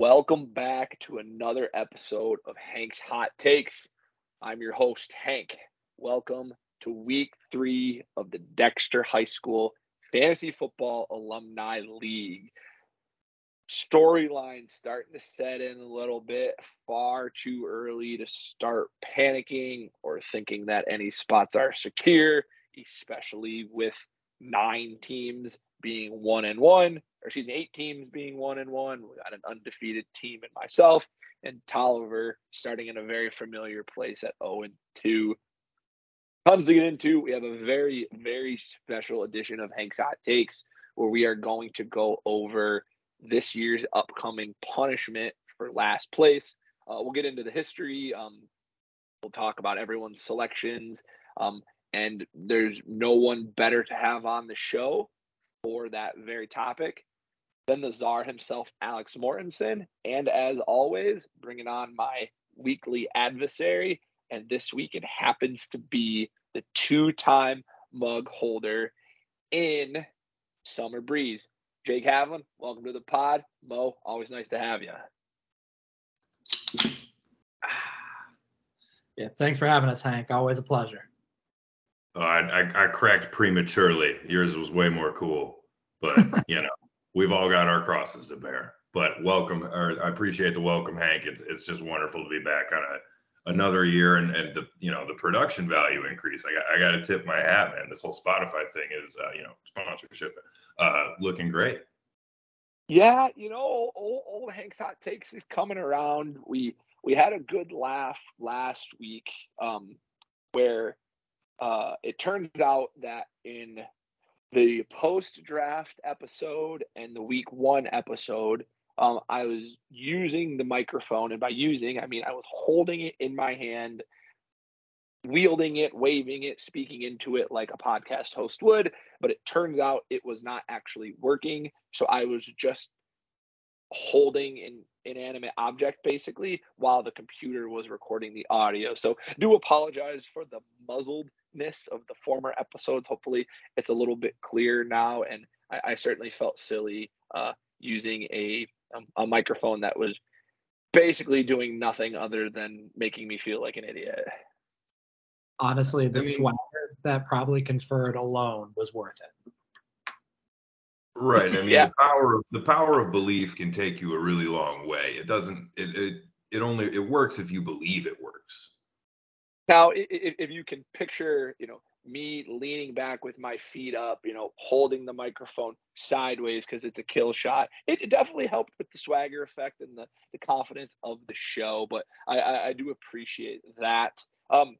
Welcome back to another episode of Hank's Hot Takes. I'm your host, Hank. Welcome to week three of the Dexter High School Fantasy Football Alumni League. Storyline starting to set in a little bit, far too early to start panicking or thinking that any spots are secure, especially with nine teams being one and one, excuse me, eight teams being one and one. We got an undefeated team and myself, and Tolliver starting in a very familiar place at 0 and 2 tons to get into. We have a very, very special edition of Hank's Hot Takes where we are going to go over this year's upcoming punishment for last place. Uh, we'll get into the history. Um, we'll talk about everyone's selections. Um, and there's no one better to have on the show for that very topic than the czar himself, Alex Mortensen. And as always, bringing on my weekly adversary. And this week it happens to be the two time mug holder in Summer Breeze. Jake Havlin, welcome to the pod. Mo, always nice to have you. Yeah, thanks for having us, Hank. Always a pleasure. Oh, I, I, I cracked prematurely. Yours was way more cool, but you know, we've all got our crosses to bear. But welcome, or I appreciate the welcome, Hank. It's it's just wonderful to be back on a another year and, and the you know the production value increase. I got I got to tip my hat, man. This whole Spotify thing is uh, you know sponsorship uh, looking great. Yeah, you know, old, old Hank's hot takes is coming around. We we had a good laugh last week, um, where uh, it turns out that in the post draft episode and the week one episode, um, I was using the microphone, and by using, I mean I was holding it in my hand, wielding it, waving it, speaking into it like a podcast host would. But it turns out it was not actually working. So I was just holding an inanimate object basically while the computer was recording the audio. So do apologize for the muzzledness of the former episodes. Hopefully it's a little bit clearer now. And I, I certainly felt silly uh, using a a, a microphone that was basically doing nothing other than making me feel like an idiot. Honestly, the I mean, swagger that probably conferred alone was worth it. Right. I mean, yeah. the power of the power of belief can take you a really long way. It doesn't. It it it only it works if you believe it works. Now, if, you can picture, you know, me leaning back with my feet up, you know, holding the microphone sideways because it's a kill shot. It, it, definitely helped with the swagger effect and the, the confidence of the show, but I, I, I do appreciate that. Um,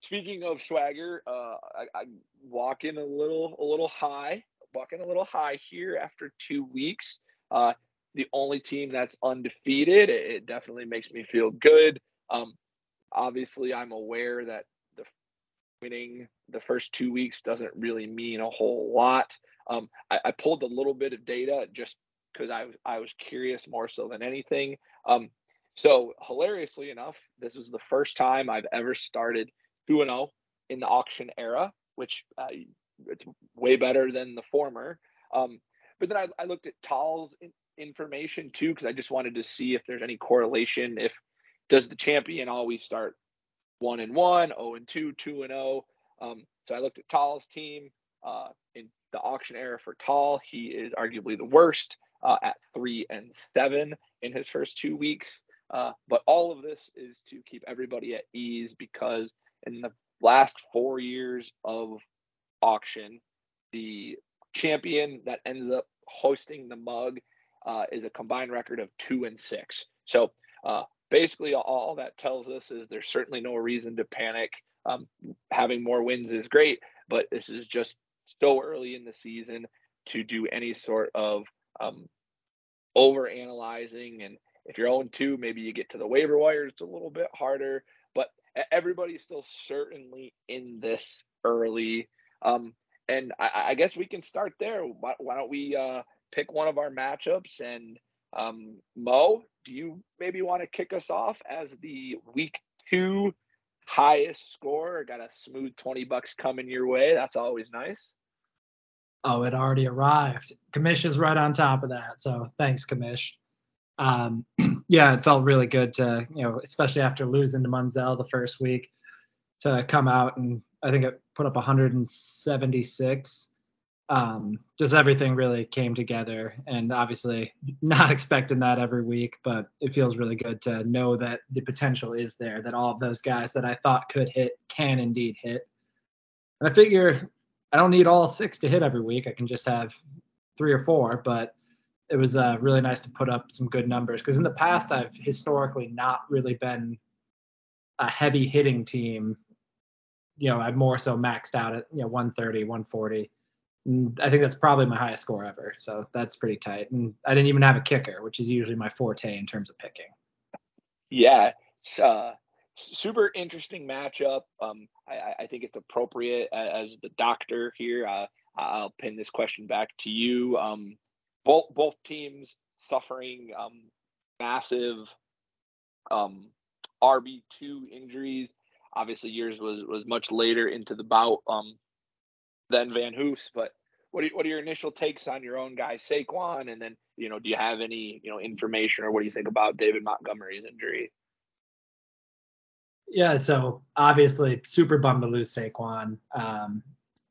speaking of swagger, uh, I, I walk in a little a little high, walking a little high here after two weeks. Uh, the only team that's undefeated. It, it definitely makes me feel good. Um, obviously, I'm aware that the winning the first two weeks doesn't really mean a whole lot. Um, I, I, pulled a little bit of data just because I, I was curious more so than anything. Um, so hilariously enough, this is the first time I've ever started 2 0 in the auction era, which uh, it's way better than the former. Um, but then I, I, looked at Tal's information too, because I just wanted to see if there's any correlation. If does the champion always start one and one, oh and two, two and 0. Um, so I looked at Tal's team uh, in the auction era for Tal. He is arguably the worst uh, at three and seven in his first two weeks. Uh, but all of this is to keep everybody at ease because in the last four years of auction, the champion that ends up hosting the mug uh, is a combined record of two and six. So uh, basically all that tells us is there's certainly no reason to panic. Um, having more wins is great, but this is just so early in the season to do any sort of um, over analyzing. And if you're 0 2, maybe you get to the waiver wire, it's a little bit harder, but everybody's still certainly in this early. Um, and I, I, guess we can start there. Why, why don't we uh, pick one of our matchups and um, Mo, do you maybe want to kick us off as the week two highest score? Got a smooth 20 bucks coming your way. That's always nice. Oh, it already arrived. Kamish is right on top of that. So thanks, Kamish. Um, yeah, it felt really good to, you know, especially after losing to Munzel the first week, to come out and I think it put up 176. Um, just everything really came together, and obviously not expecting that every week, but it feels really good to know that the potential is there. That all of those guys that I thought could hit can indeed hit. And I figure I don't need all six to hit every week. I can just have three or four, but it was uh, really nice to put up some good numbers because in the past I've historically not really been a heavy hitting team. You know, I've more so maxed out at you know 130, 140. And I think that's probably my highest score ever. So that's pretty tight. And I didn't even have a kicker, which is usually my forte in terms of picking. Yeah, uh, super interesting matchup. Um, I, I, think it's appropriate as the doctor here. Uh, I'll pin this question back to you. Um, both both teams suffering um, massive um, RB two injuries. Obviously, yours was was much later into the bout um, than Van Hoof's. But what are, what are your initial takes on your own guy Saquon? And then you know, do you have any you know information or what do you think about David Montgomery's injury? Yeah, so obviously super bummed to lose Saquon. Um,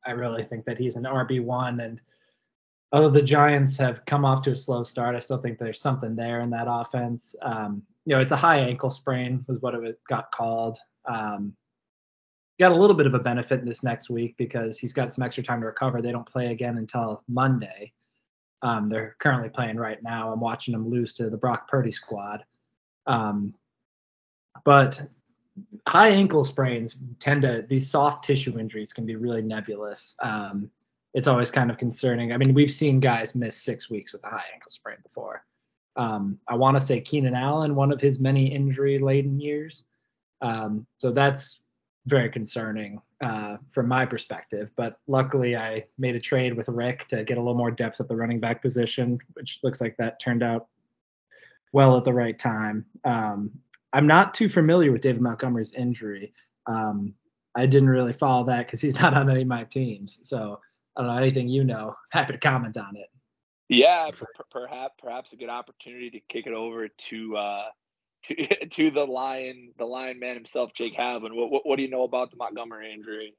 I really think that he's an RB one, and although the Giants have come off to a slow start, I still think there's something there in that offense. Um, you know, it's a high ankle sprain, was what it got called. Um, got a little bit of a benefit in this next week because he's got some extra time to recover. They don't play again until Monday. Um, they're currently playing right now. I'm watching them lose to the Brock Purdy squad. Um, but high ankle sprains tend to these soft tissue injuries can be really nebulous. Um, it's always kind of concerning. I mean, we've seen guys miss six weeks with a high ankle sprain before. Um, I want to say Keenan Allen, one of his many injury laden years. Um, so that's very concerning uh, from my perspective. But luckily, I made a trade with Rick to get a little more depth at the running back position, which looks like that turned out well at the right time. Um, I'm not too familiar with David Montgomery's injury. Um, I didn't really follow that because he's not on any of my teams. So I don't know anything you know. Happy to comment on it. Yeah, perhaps perhaps a good opportunity to kick it over to uh, to to the lion the lion man himself, Jake Havlin. What, what, what do you know about the Montgomery injury?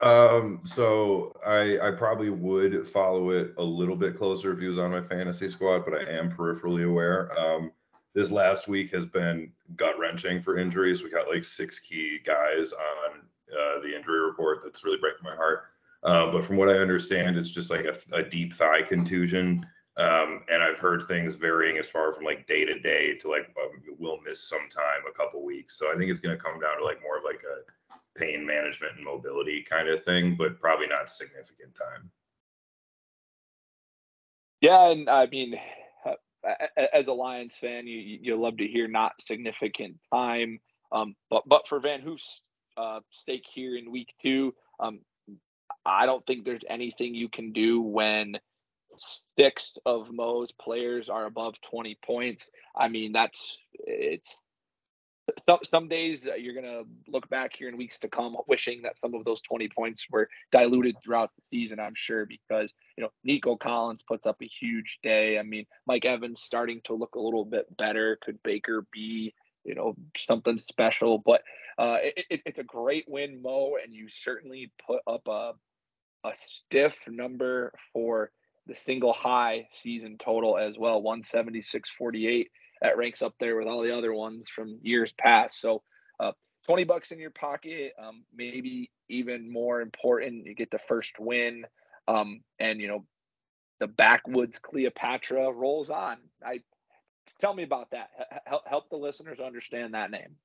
Um, so I I probably would follow it a little bit closer if he was on my fantasy squad, but I am peripherally aware. Um, this last week has been gut wrenching for injuries. We got like six key guys on uh, the injury report. That's really breaking my heart. Uh, but from what I understand, it's just like a, a deep thigh contusion. Um, and I've heard things varying as far from like day to day to like um, we'll miss some time, a couple weeks. So I think it's going to come down to like more of like a pain management and mobility kind of thing, but probably not significant time. Yeah, and I mean, as a Lions fan, you you love to hear not significant time. Um, but but for Van Hoof's uh, stake here in week two, um, I don't think there's anything you can do when six of Mo's players are above 20 points. I mean, that's it's some some days you're gonna look back here in weeks to come, wishing that some of those 20 points were diluted throughout the season. I'm sure because you know Nico Collins puts up a huge day. I mean, Mike Evans starting to look a little bit better. Could Baker be you know something special? But uh, it, it, it's a great win, Mo, and you certainly put up a a stiff number for the single high season total as well 176.48 that ranks up there with all the other ones from years past. So uh, 20 bucks in your pocket um, maybe even more important you get the first win um, and you know the backwoods cleopatra rolls on. I tell me about that. Help, help the listeners understand that name.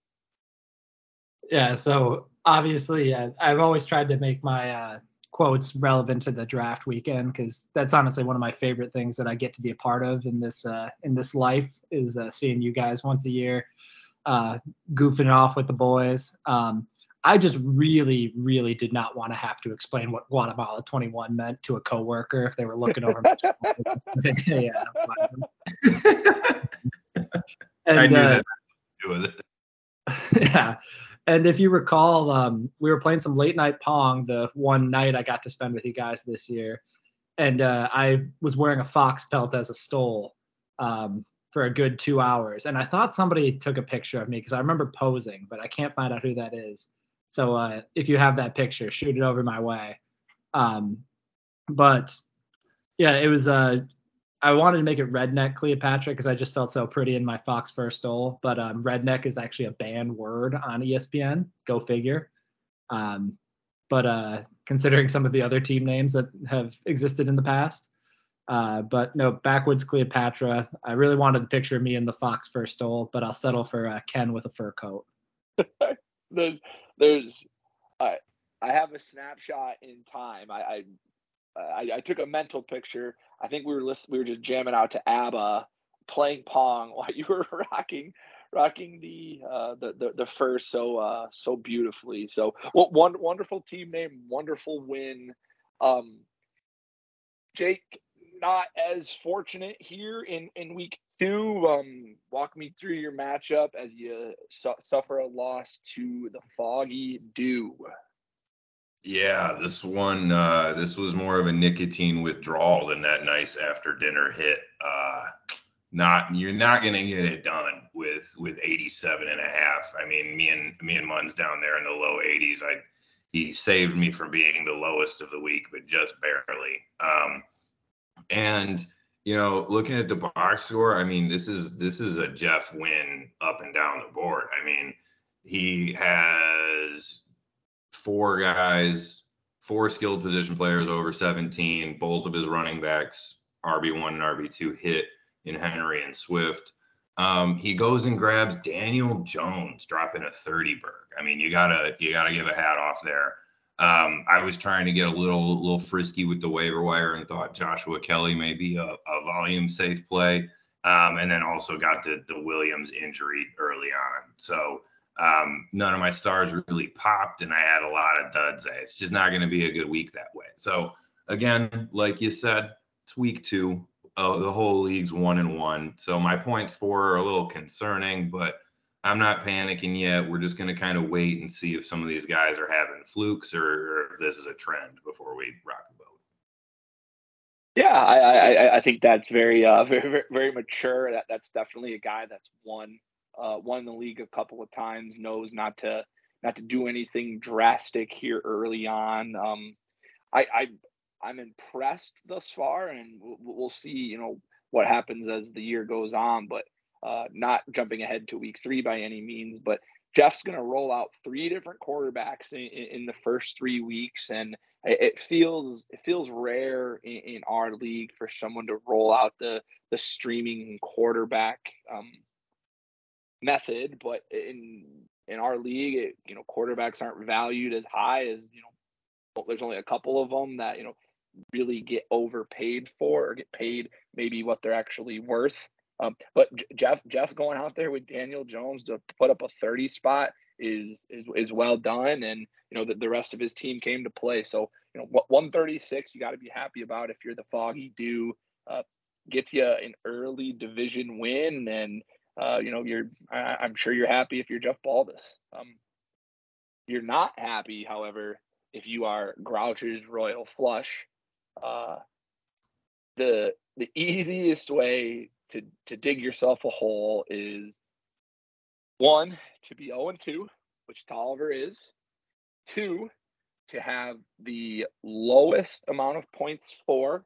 Yeah so obviously uh, i've always tried to make my uh, quotes relevant to the draft weekend because that's honestly one of my favorite things that I get to be a part of in this uh, in this life is uh, seeing you guys once a year uh, goofing off with the boys. Um, I just really, really did not want to have to explain what Guatemala 21 meant to a coworker if they were looking over my yeah, and, I knew uh, that. Yeah, and if you recall, um, we were playing some late night pong the one night I got to spend with you guys this year, and uh, I was wearing a fox pelt as a stole. Um, for a good two hours. And I thought somebody took a picture of me because I remember posing, but I can't find out who that is. So uh, if you have that picture, shoot it over my way. Um, but yeah, it was. Uh, I wanted to make it Redneck Cleopatra because I just felt so pretty in my Fox Fur Stole. But um, Redneck is actually a banned word on ESPN. Go figure. Um, but uh, considering some of the other team names that have existed in the past, uh, but no, backwoods Cleopatra. I really wanted the picture of me in the Fox Fur Stole, but I'll settle for uh, Ken with a fur coat. there's, there's, I, I have a snapshot in time. I, I, I, I, took a mental picture. I think we were we were just jamming out to ABBA, playing pong while you were rocking, rocking the uh, the, the the fur so uh, so beautifully. So, well, one wonderful team name, wonderful win. Um, Jake, not as fortunate here in in week two. Um, walk me through your matchup as you su- suffer a loss to the Foggy Dew. Yeah, this one, uh, this was more of a nicotine withdrawal than that nice after dinner hit. Uh, not you're not gonna get it done with with 87 and a half. I mean, me and me and Mun's down there in the low 80s. I he saved me from being the lowest of the week, but just barely. Um, and you know, looking at the box score, I mean, this is this is a Jeff win up and down the board. I mean, he has four guys, four skilled position players over 17. Both of his running backs, RB1 and RB2, hit in Henry and Swift. Um, he goes and grabs Daniel Jones, dropping a 30 berg. I mean, you gotta you gotta give a hat off there. Um, I was trying to get a little little frisky with the waiver wire and thought Joshua Kelley may be a, a volume safe play. Um, and then also got the, the Williams injury early on. So um, none of my stars really popped, and I had a lot of duds. It's just not going to be a good week that way. So again, like you said, it's week two. Uh, the whole league's one and one. So my points for are a little concerning, but I'm not panicking yet. We're just going to kind of wait and see if some of these guys are having flukes or, or if this is a trend before we rock the boat. Yeah, I, I, I think that's very, uh, very, very mature. That that's definitely a guy that's won, uh, won the league a couple of times. Knows not to, not to do anything drastic here early on. Um, I, I, I'm impressed thus far, and we'll, we'll see. You know what happens as the year goes on, but uh, not jumping ahead to week three by any means, but Jeff's going to roll out three different quarterbacks in, in, the first three weeks, and it feels it feels rare in, in, our league for someone to roll out the the streaming quarterback um, method. But in in our league, it, you know, quarterbacks aren't valued as high as you know. There's only a couple of them that you know really get overpaid for or get paid maybe what they're actually worth. Um, but Jeff Jeff going out there with Daniel Jones to put up a 30 spot is is is well done, and you know the, the rest of his team came to play. So you know 136, you got to be happy about if you're the Foggy Dew. Uh, gets you an early division win, and uh, you know you're I, am sure you're happy if you're Jeff Baldus. Um, you're not happy, however, if you are Grouch's Royal Flush. Uh, the the easiest way to to dig yourself a hole is one to be 0 and 2, which Tolliver is. Two, to have the lowest amount of points for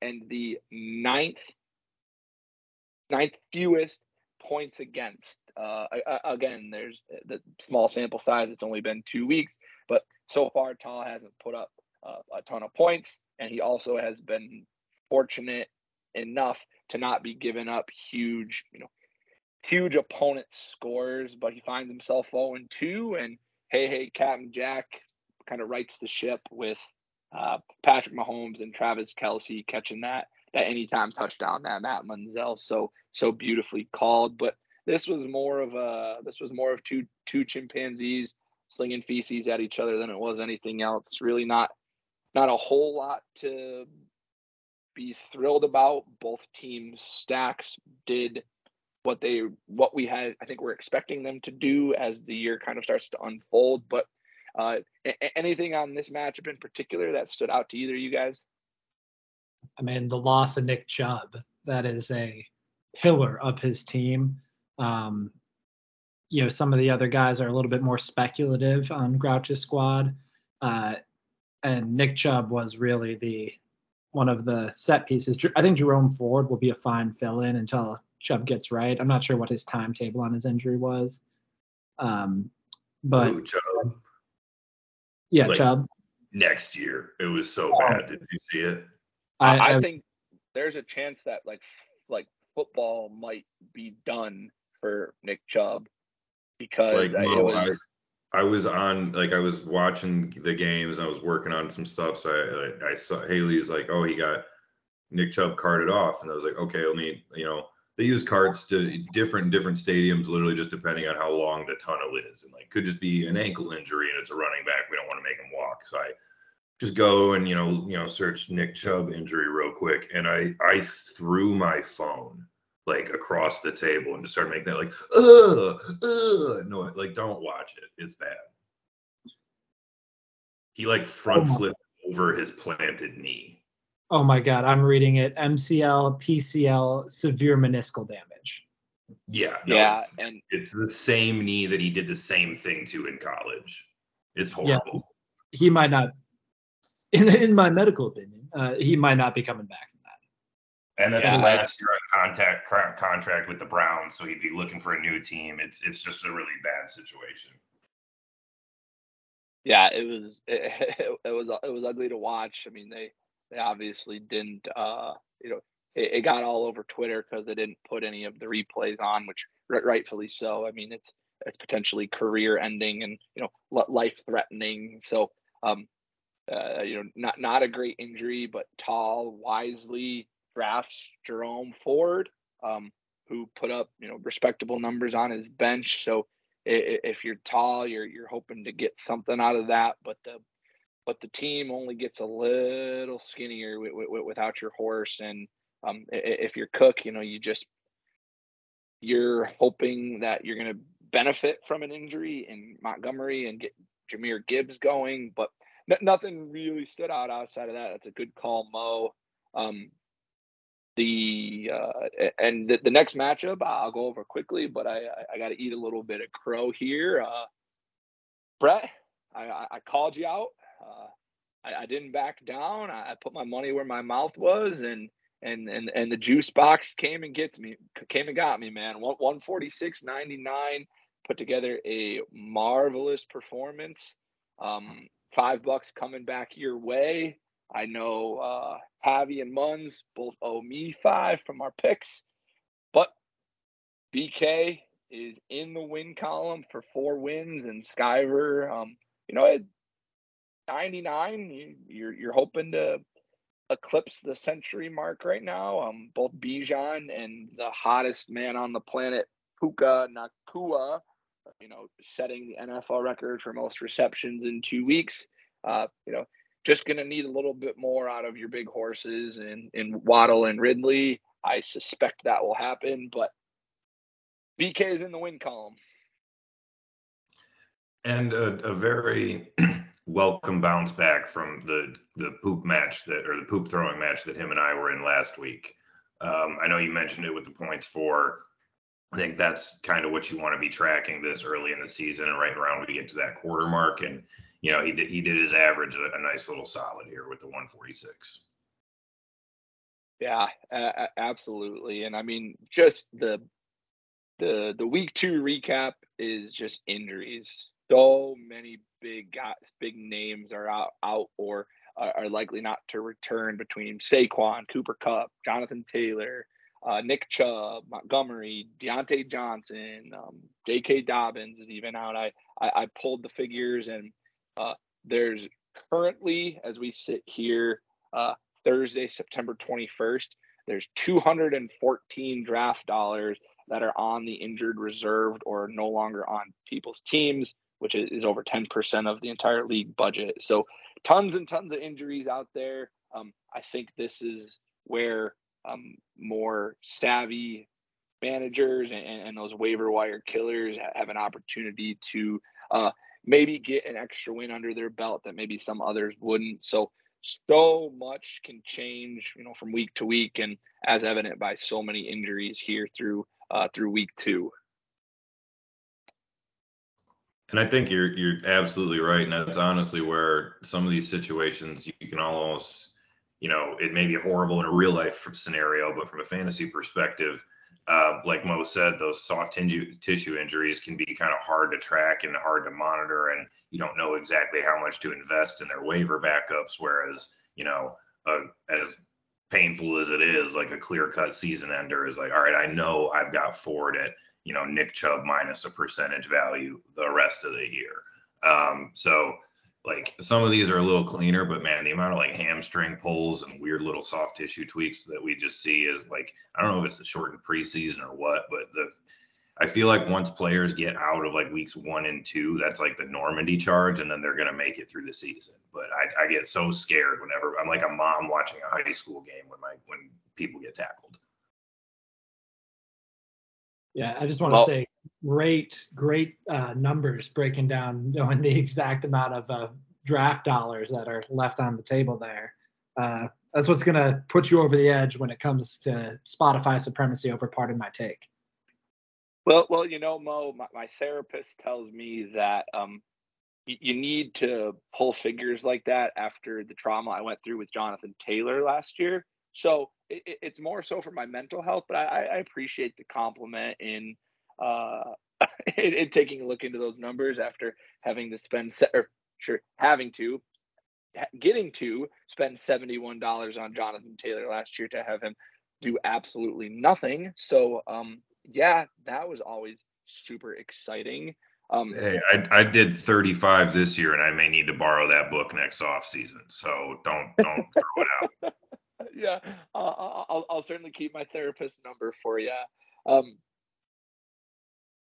and the ninth ninth fewest points against. Uh, again, there's the small sample size. It's only been two weeks, but so far Tal hasn't put up uh, a ton of points, and he also has been fortunate enough to not be giving up huge, you know, huge opponent scores, but he finds himself 0 and 2. And hey, hey, Captain Jack kind of rights the ship with uh, Patrick Mahomes and Travis Kelce catching that that anytime touchdown that Matt Munzel so so beautifully called. But this was more of a this was more of two two chimpanzees slinging feces at each other than it was anything else. Really not not a whole lot to be thrilled about. Both teams stacks did what they what we had I think we're expecting them to do as the year kind of starts to unfold. But uh, a- anything on this matchup in particular that stood out to either of you guys? I mean, the loss of Nick Chubb. That is a pillar of his team. Um, you know, some of the other guys are a little bit more speculative on Grouch's squad. Uh, and Nick Chubb was really the one of the set pieces. I think Jerome Ford will be a fine fill in until Chubb gets right. I'm not sure what his timetable on his injury was. Um, but Ooh, Chubb. Yeah, like Chubb. Next year, it was so oh. bad. Did you see it? I, I, I think there's a chance that like like football might be done for Nick Chubb because like, it was. I, I was on like I was watching the games. I was working on some stuff, so I I saw Haley's like, oh, he got Nick Chubb carted off, and I was like, okay, I'll need you know they use carts to different different stadiums, literally just depending on how long the tunnel is, and like could just be an ankle injury and it's a running back. We don't want to make him walk, so I just go and you know you know search Nick Chubb injury real quick, and I I threw my phone like across the table and just started making that like uh uh no like don't watch it it's bad. He like front oh flipped over his planted knee. Oh my god, I'm reading it. MCL, PCL, severe meniscal damage. Yeah. No, yeah, it's, and it's the same knee that he did the same thing to in college. It's horrible. Yeah, he might not, in in my medical opinion, uh, he might not be coming back from that. And that's yeah, last year on contact contract with the Browns, so he'd be looking for a new team. It's it's just a really bad situation. Yeah, it was it, it was it was ugly to watch. I mean, they they obviously didn't, uh, you know, it, it got all over Twitter because they didn't put any of the replays on, which rightfully so. I mean, it's it's potentially career ending and you know life threatening. So, um, uh, you know, not not a great injury, but Tal, wisely drafts Jerome Ford, um, who put up you know respectable numbers on his bench. So if you're Tal, you're you're hoping to get something out of that. But the but the team only gets a little skinnier without your horse. And um, if you're Cook, you know, you just you're hoping that you're going to benefit from an injury in Montgomery and get Jahmyr Gibbs going, but n- nothing really stood out outside of that. That's a good call, Mo. Um, the uh, and the, the next matchup I'll go over quickly, but I I, got to eat a little bit of crow here. Uh, Brett, I, I called you out uh, I, I, didn't back down. I, I put my money where my mouth was, and and and and the juice box came and gets me, came and got me, man. One forty six ninety nine. Put together a marvelous performance. Um, five bucks coming back your way. I know uh, Javi and Muns both owe me five from our picks, but BK is in the win column for four wins, and Skyver, um, you know, it, 99. You're you're hoping to eclipse the century mark right now. Um, both Bijan and the hottest man on the planet, Puka Nacua, you know, setting the NFL record for most receptions in two weeks. Uh, you know, just gonna need a little bit more out of your big horses and, in Waddle and Ridley. I suspect that will happen, but BK is in the win column. And a, a very welcome bounce back from the the poop match that or the poop throwing match that him and I were in last week. Um, I know you mentioned it with the points for. I think that's kind of what you want to be tracking this early in the season and right around when you get to that quarter mark. And you know he did he did his average a, a nice little solid here with the 146. Yeah, absolutely. And I mean, just the the the week two recap is just injuries. So many big guys, big names are out, out or are likely not to return between Saquon, Cooper Kupp, Jonathan Taylor, uh, Nick Chubb, Montgomery, Diontae Johnson, um, J.K. Dobbins is even out. I, I, I pulled the figures and uh, there's currently, as we sit here, uh, Thursday, September 21st, there's 214 draft dollars that are on the injured reserved or no longer on people's teams which is over 10% of the entire league budget. So tons and tons of injuries out there. Um, I think this is where um, more savvy managers and, and, those waiver wire killers have an opportunity to uh, maybe get an extra win under their belt that maybe some others wouldn't. So so much can change, you know, from week to week, and as evident by so many injuries here through uh, through week two. And I think you're you're absolutely right, and that's honestly where some of these situations you can almost, you know, it may be horrible in a real life scenario, but from a fantasy perspective, uh, like Mo said, those soft tissue injuries can be kind of hard to track and hard to monitor, and you don't know exactly how much to invest in their waiver backups. Whereas, you know, uh, as painful as it is, like a clear cut season ender is like, all right, I know I've got Ford at you know Nick Chubb minus a percentage value the rest of the year. Um, so like some of these are a little cleaner, but man, the amount of like hamstring pulls and weird little soft tissue tweaks that we just see is like I don't know if it's the shortened preseason or what, but the I feel like once players get out of like weeks one and two, that's like the Normandy charge, and then they're gonna make it through the season. But I, I get so scared whenever I'm like a mom watching a high school game when my when people get tackled. Yeah, I just want well, to say great, great uh, numbers breaking down, knowing the exact amount of uh, draft dollars that are left on the table there. Uh, that's what's going to put you over the edge when it comes to Spotify supremacy over Pardon My Take. Well, well, you know, Mo, my, my therapist tells me that um, you, you need to pull figures like that after the trauma I went through with Jonathan Taylor last year. So it, it's more so for my mental health, but I, I appreciate the compliment in, uh, in, in taking a look into those numbers after having to spend se- or sure having to getting to spend $71 on Jonathan Taylor last year to have him do absolutely nothing. So um yeah, that was always super exciting. Um, hey, I, I did 35 this year, and I may need to borrow that book next off season. So don't don't throw it out. yeah, I'll, I'll certainly keep my therapist number for you. Um,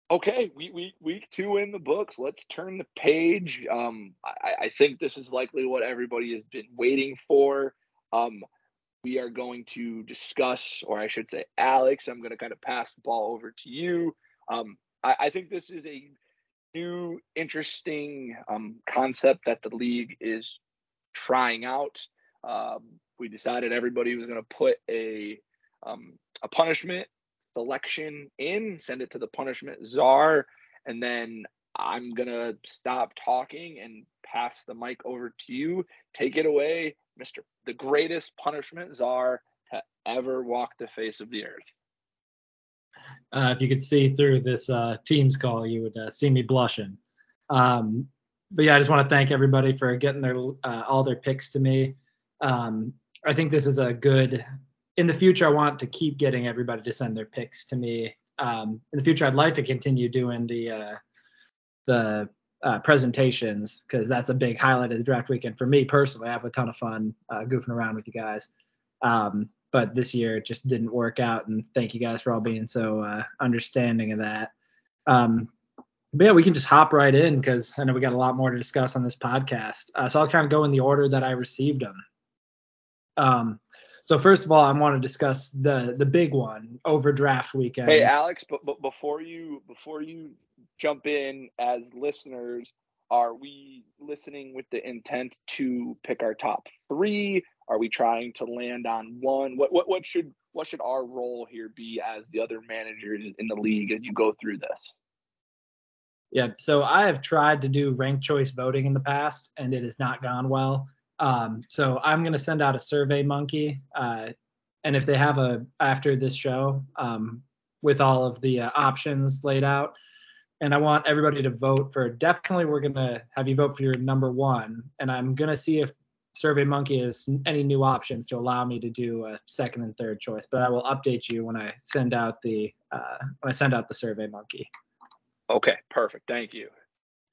okay, we, we, week two in the books. Let's turn the page. Um, I, I think this is likely what everybody has been waiting for. Um, we are going to discuss, or I should say, Alex, I'm going to kind of pass the ball over to you. Um, I, I, think this is a new, interesting um, concept that the league is trying out. Um, we decided everybody was going to put a um, a punishment selection in, send it to the punishment czar, and then I'm gonna stop talking and pass the mic over to you. Take it away, Mister, the greatest punishment czar to ever walk the face of the earth. Uh, if you could see through this uh, Teams call, you would uh, see me blushing. Um, but yeah, I just want to thank everybody for getting their uh, all their picks to me. Um, I think this is a good. In the future, I want to keep getting everybody to send their picks to me. Um, in the future, I'd like to continue doing the uh, the uh, presentations because that's a big highlight of the draft weekend for me personally. I have a ton of fun uh, goofing around with you guys. Um, but this year it just didn't work out, and thank you guys for all being so uh, understanding of that. Um, but yeah, we can just hop right in because I know we got a lot more to discuss on this podcast. Uh, so I'll kind of go in the order that I received them. Um, so first of all, I want to discuss the the big one overdraft weekend. Hey, Alex, but, but before you before you jump in as listeners, are we listening with the intent to pick our top three? Are we trying to land on one? What what what should what should our role here be as the other managers in the league as you go through this? Yeah, so I have tried to do ranked choice voting in the past, and it has not gone well. Um, so I'm to send out a survey monkey. Uh, and if they have a, after this show, um, with all of the uh, options laid out, and I want everybody to vote for definitely we're to have you vote for your number one. And I'm to see if Survey Monkey has any new options to allow me to do a second and third choice. But I will update you when I send out the uh, when I send out the Survey Monkey. Okay, perfect. Thank you.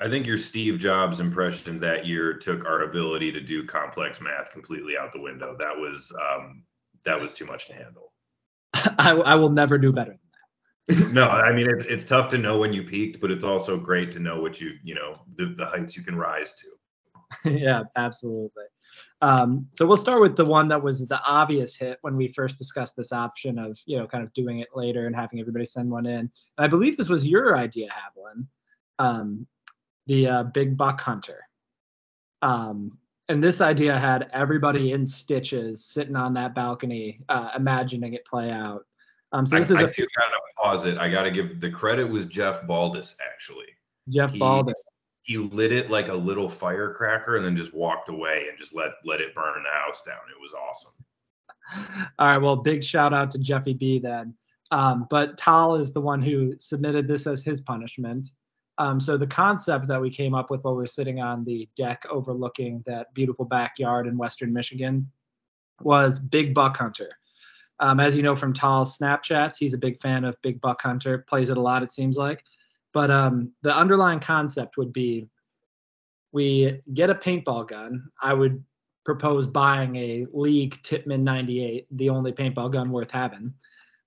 I think your Steve Jobs impression that year took our ability to do complex math completely out the window. That was um, that was too much to handle. I, I will never do better than that. no, I mean it's it's tough to know when you peaked, but it's also great to know what you you know the, the heights you can rise to. yeah, absolutely. Um, so we'll start with the one that was the obvious hit when we first discussed this option of you know kind of doing it later and having everybody send one in. And I believe this was your idea, Haviland. Um, the uh, big buck hunter. Um, and this idea had everybody in stitches sitting on that balcony, uh, imagining it play out. Um, so this I, is I a do gotta pause it. I gotta give the credit was Jeff Baldus actually. Jeff he- Baldus. He lit it like a little firecracker and then just walked away and just let let it burn the house down. It was awesome. All right. Well, big shout out to Jeffy B then. Um, but Tal is the one who submitted this as his punishment. Um, so the concept that we came up with while we were sitting on the deck overlooking that beautiful backyard in Western Michigan was Big Buck Hunter. Um, as you know from Tal's Snapchats, he's a big fan of Big Buck Hunter, plays it a lot, it seems like. But um, the underlying concept would be we get a paintball gun. I would propose buying a League Tippmann 98, the only paintball gun worth having.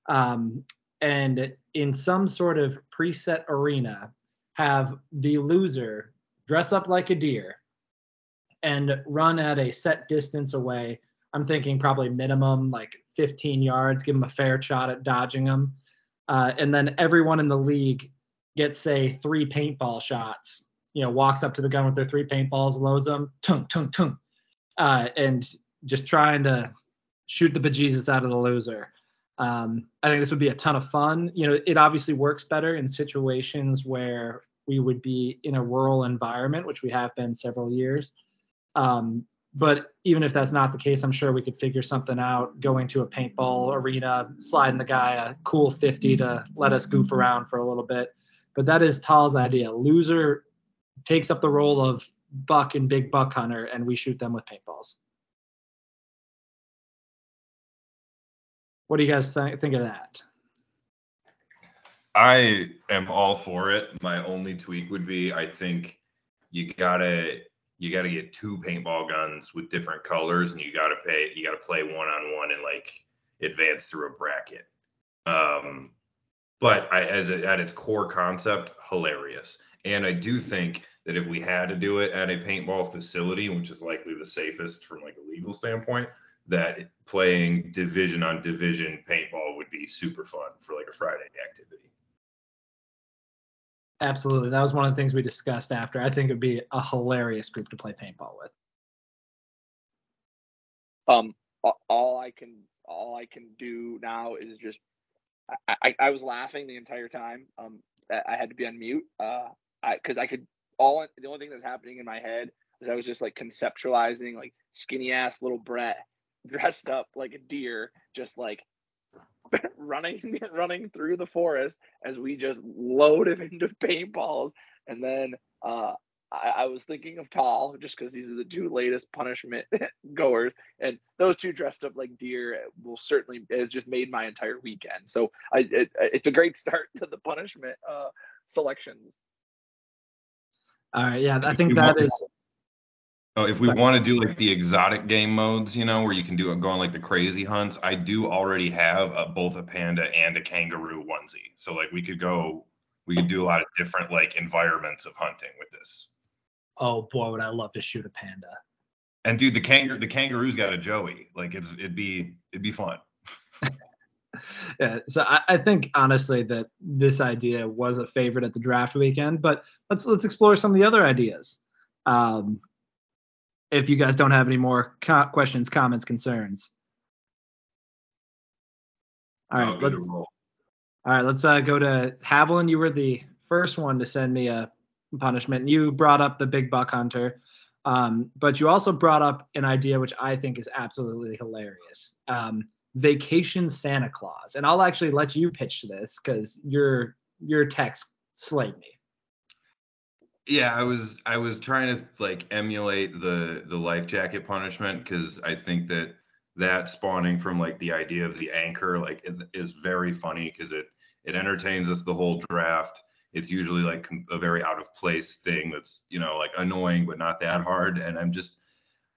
Um, and in some sort of preset arena, have the loser dress up like a deer and run at a set distance away. I'm thinking probably minimum like 15 yards, give them a fair shot at dodging them. Uh, and then everyone in the league gets, say, three paintball shots. You know, walks up to the gun with their three paintballs, loads them, tunk, tunk, tunk, uh, and just trying to shoot the bejesus out of the loser. Um, I think this would be a ton of fun. You know, it obviously works better in situations where we would be in a rural environment, which we have been several years. Um, but even if that's not the case, I'm sure we could figure something out going to a paintball arena, sliding the guy a cool 50 to let us goof around for a little bit. But that is Tal's idea. Loser takes up the role of Buck and Big Buck Hunter, and we shoot them with paintballs. What do you guys th- think of that? I am all for it. My only tweak would be I think you gotta you gotta get two paintball guns with different colors and you gotta pay you gotta play one on one and like advance through a bracket. Um but I as a, at its core concept, hilarious. And I do think that if we had to do it at a paintball facility, which is likely the safest from like a legal standpoint, that playing division on division paintball would be super fun for like a Friday activity. Absolutely. That was one of the things we discussed after. I think it would be a hilarious group to play paintball with. Um, all I can all I can do now is just I, I, I was laughing the entire time. Um, I I had to be on mute. Uh, I because I could all the only thing that's happening in my head is I was just like conceptualizing like skinny ass little Brett dressed up like a deer, just like running running through the forest as we just load him into paintballs, and then uh. I, I was thinking of Tal just because these are the two latest punishment goers, and those two dressed up like deer will certainly has just made my entire weekend. So I it, it's a great start to the punishment uh, selections. All right. Yeah, I think we that want- is. Oh, if we want to do like the exotic game modes, you know, where you can do go on like the crazy hunts, I do already have a, both a panda and a kangaroo onesie. So like we could go, we could do a lot of different like environments of hunting with this. Oh boy, would I love to shoot a panda. And dude, the kangaroo, the kangaroo's got a Joey. Like it's it'd be it'd be fun. Yeah, so I, I think honestly that this idea was a favorite at the draft weekend, but let's let's explore some of the other ideas. Um, if you guys don't have any more co- questions, comments, concerns. All right, Oh, right, good to let's all right, let's uh, go to Haviland. You were the first one to send me a punishment. You brought up the big buck hunter, um, but you also brought up an idea which I think is absolutely hilarious. Um, vacation Santa Claus, and I'll actually let you pitch this because your your text slayed me. Yeah, I was I was trying to like emulate the the life jacket punishment because I think that that spawning from like the idea of the anchor like it is very funny because it it entertains us the whole draft. It's usually like a very out of place thing that's you know like annoying but not that hard. And I'm just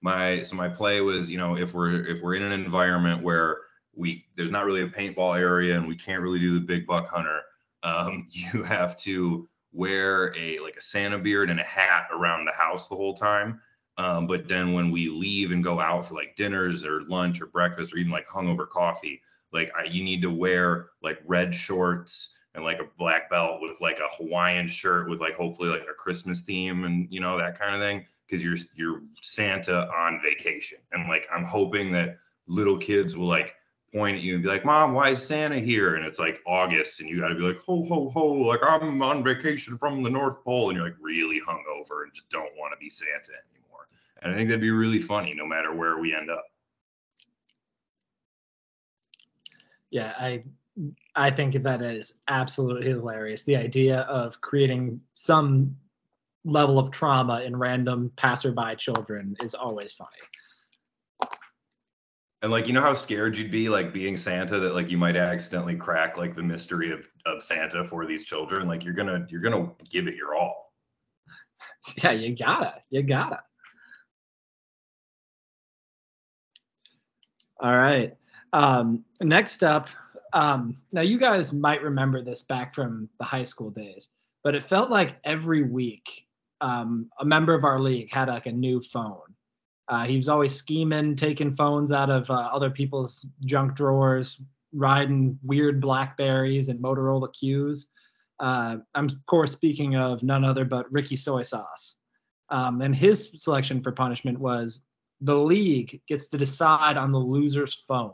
my so my play was you know if we're if we're in an environment where we there's not really a paintball area and we can't really do the big buck hunter, um, you have to wear a like a Santa beard and a hat around the house the whole time. Um, but then when we leave and go out for like dinners or lunch or breakfast or even like hungover coffee, like I, you need to wear like red shorts and like a black belt with like a Hawaiian shirt with like hopefully like a Christmas theme and you know that kind of thing because you're you're Santa on vacation. And like I'm hoping that little kids will like point at you and be like, Mom, why is Santa here? And it's like August, and you got to be like, ho, ho, ho, like I'm on vacation from the North Pole. And you're like really hungover and just don't want to be Santa anymore. And I think that'd be really funny no matter where we end up. Yeah, I I think that is absolutely hilarious. The idea of creating some level of trauma in random passerby children is always funny. And like, you know how scared you'd be like being Santa that like you might accidentally crack like the mystery of, of Santa for these children. Like you're gonna you're gonna give it your all. Yeah, you gotta, you gotta. All right. Um, next up, um, now you guys might remember this back from the high school days, but it felt like every week um, a member of our league had like a new phone. Uh, he was always scheming, taking phones out of uh, other people's junk drawers, riding weird Blackberries and Motorola Qs. Uh, I'm of course speaking of none other but Ricky Soy Sauce. Um, and his selection for punishment was the league gets to decide on the loser's phone.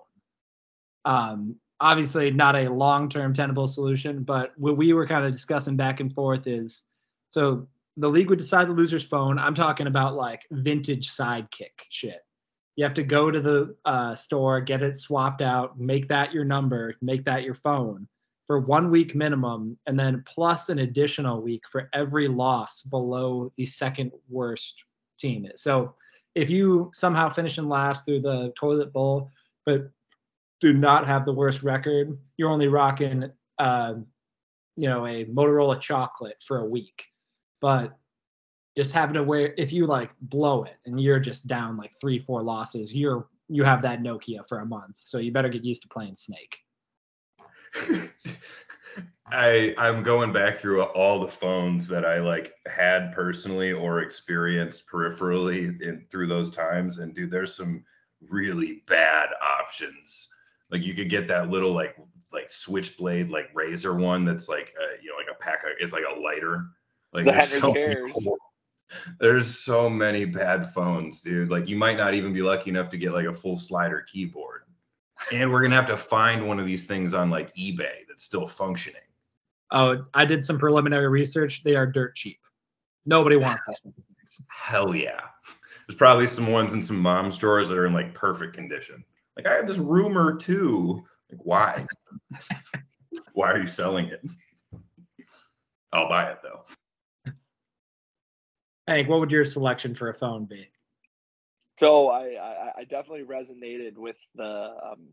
Um, obviously, not a long-term tenable solution, but what we were kind of discussing back and forth is so the league would decide the loser's phone. I'm talking about like vintage sidekick shit. You have to go to the uh, store, get it swapped out, make that your number, make that your phone for one week minimum, and then plus an additional week for every loss below the second worst team. So if you somehow finish in last through the toilet bowl, but do not have the worst record, you're only rocking, uh, you know, a Motorola chocolate for a week but just having to wear if you like blow it and you're just down like three four losses you're you have that nokia for a month so you better get used to playing snake. I i'm going back through all the phones that i like had personally or experienced peripherally in through those times and dude there's some really bad options. Like you could get that little like like switchblade like razor one that's like uh, you know like a pack of it's like a lighter like The there's so, Cares. many, there's so many bad phones, dude. Like you might not even be lucky enough to get like a full slider keyboard. And we're gonna have to find one of these things on like eBay that's still functioning. oh i did some preliminary research they are dirt cheap nobody wants these Hell yeah. There's probably some ones in some mom's drawers that are in like perfect condition. Like I have this rumor too. Like why? why are you selling it? I'll buy it though. Hank what would your selection for a phone be? So I, I, definitely resonated with the um,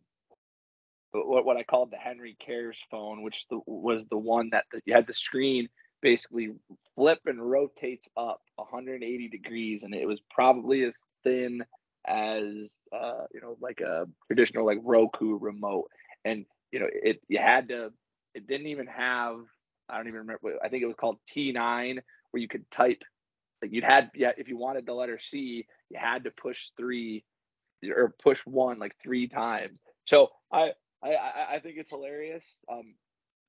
what what I called the Henry Cares phone, which the, was the one that the, you had the screen basically flip and rotates up 180 degrees, and it was probably as thin as uh, you know like a traditional like Roku remote, and you know it you had to it didn't even have I don't even remember I think it was called T9 where you could type like you'd had yeah if you wanted the letter C you had to push three or push one like three times. So I I I think it's hilarious. Um,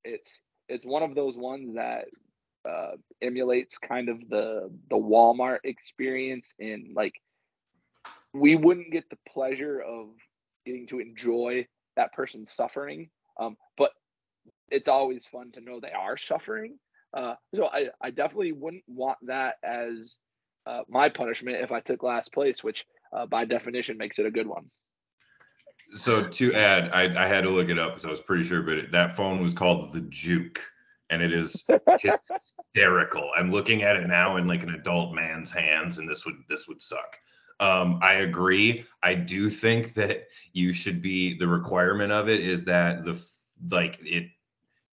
it's it's one of those ones that uh, emulates kind of the the Walmart experience in like we wouldn't get the pleasure of getting to enjoy that person's suffering, um, but it's always fun to know they are suffering. Uh, so I, I definitely wouldn't want that as uh, my punishment if I took last place, which uh, by definition makes it a good one. So to add, I, I had to look it up because I was pretty sure, but it, that phone was called the Juke, and it is hysterical. I'm looking at it now in like an adult man's hands, and this would this would suck. Um, I agree. I do think that you should be the requirement of it is that the like it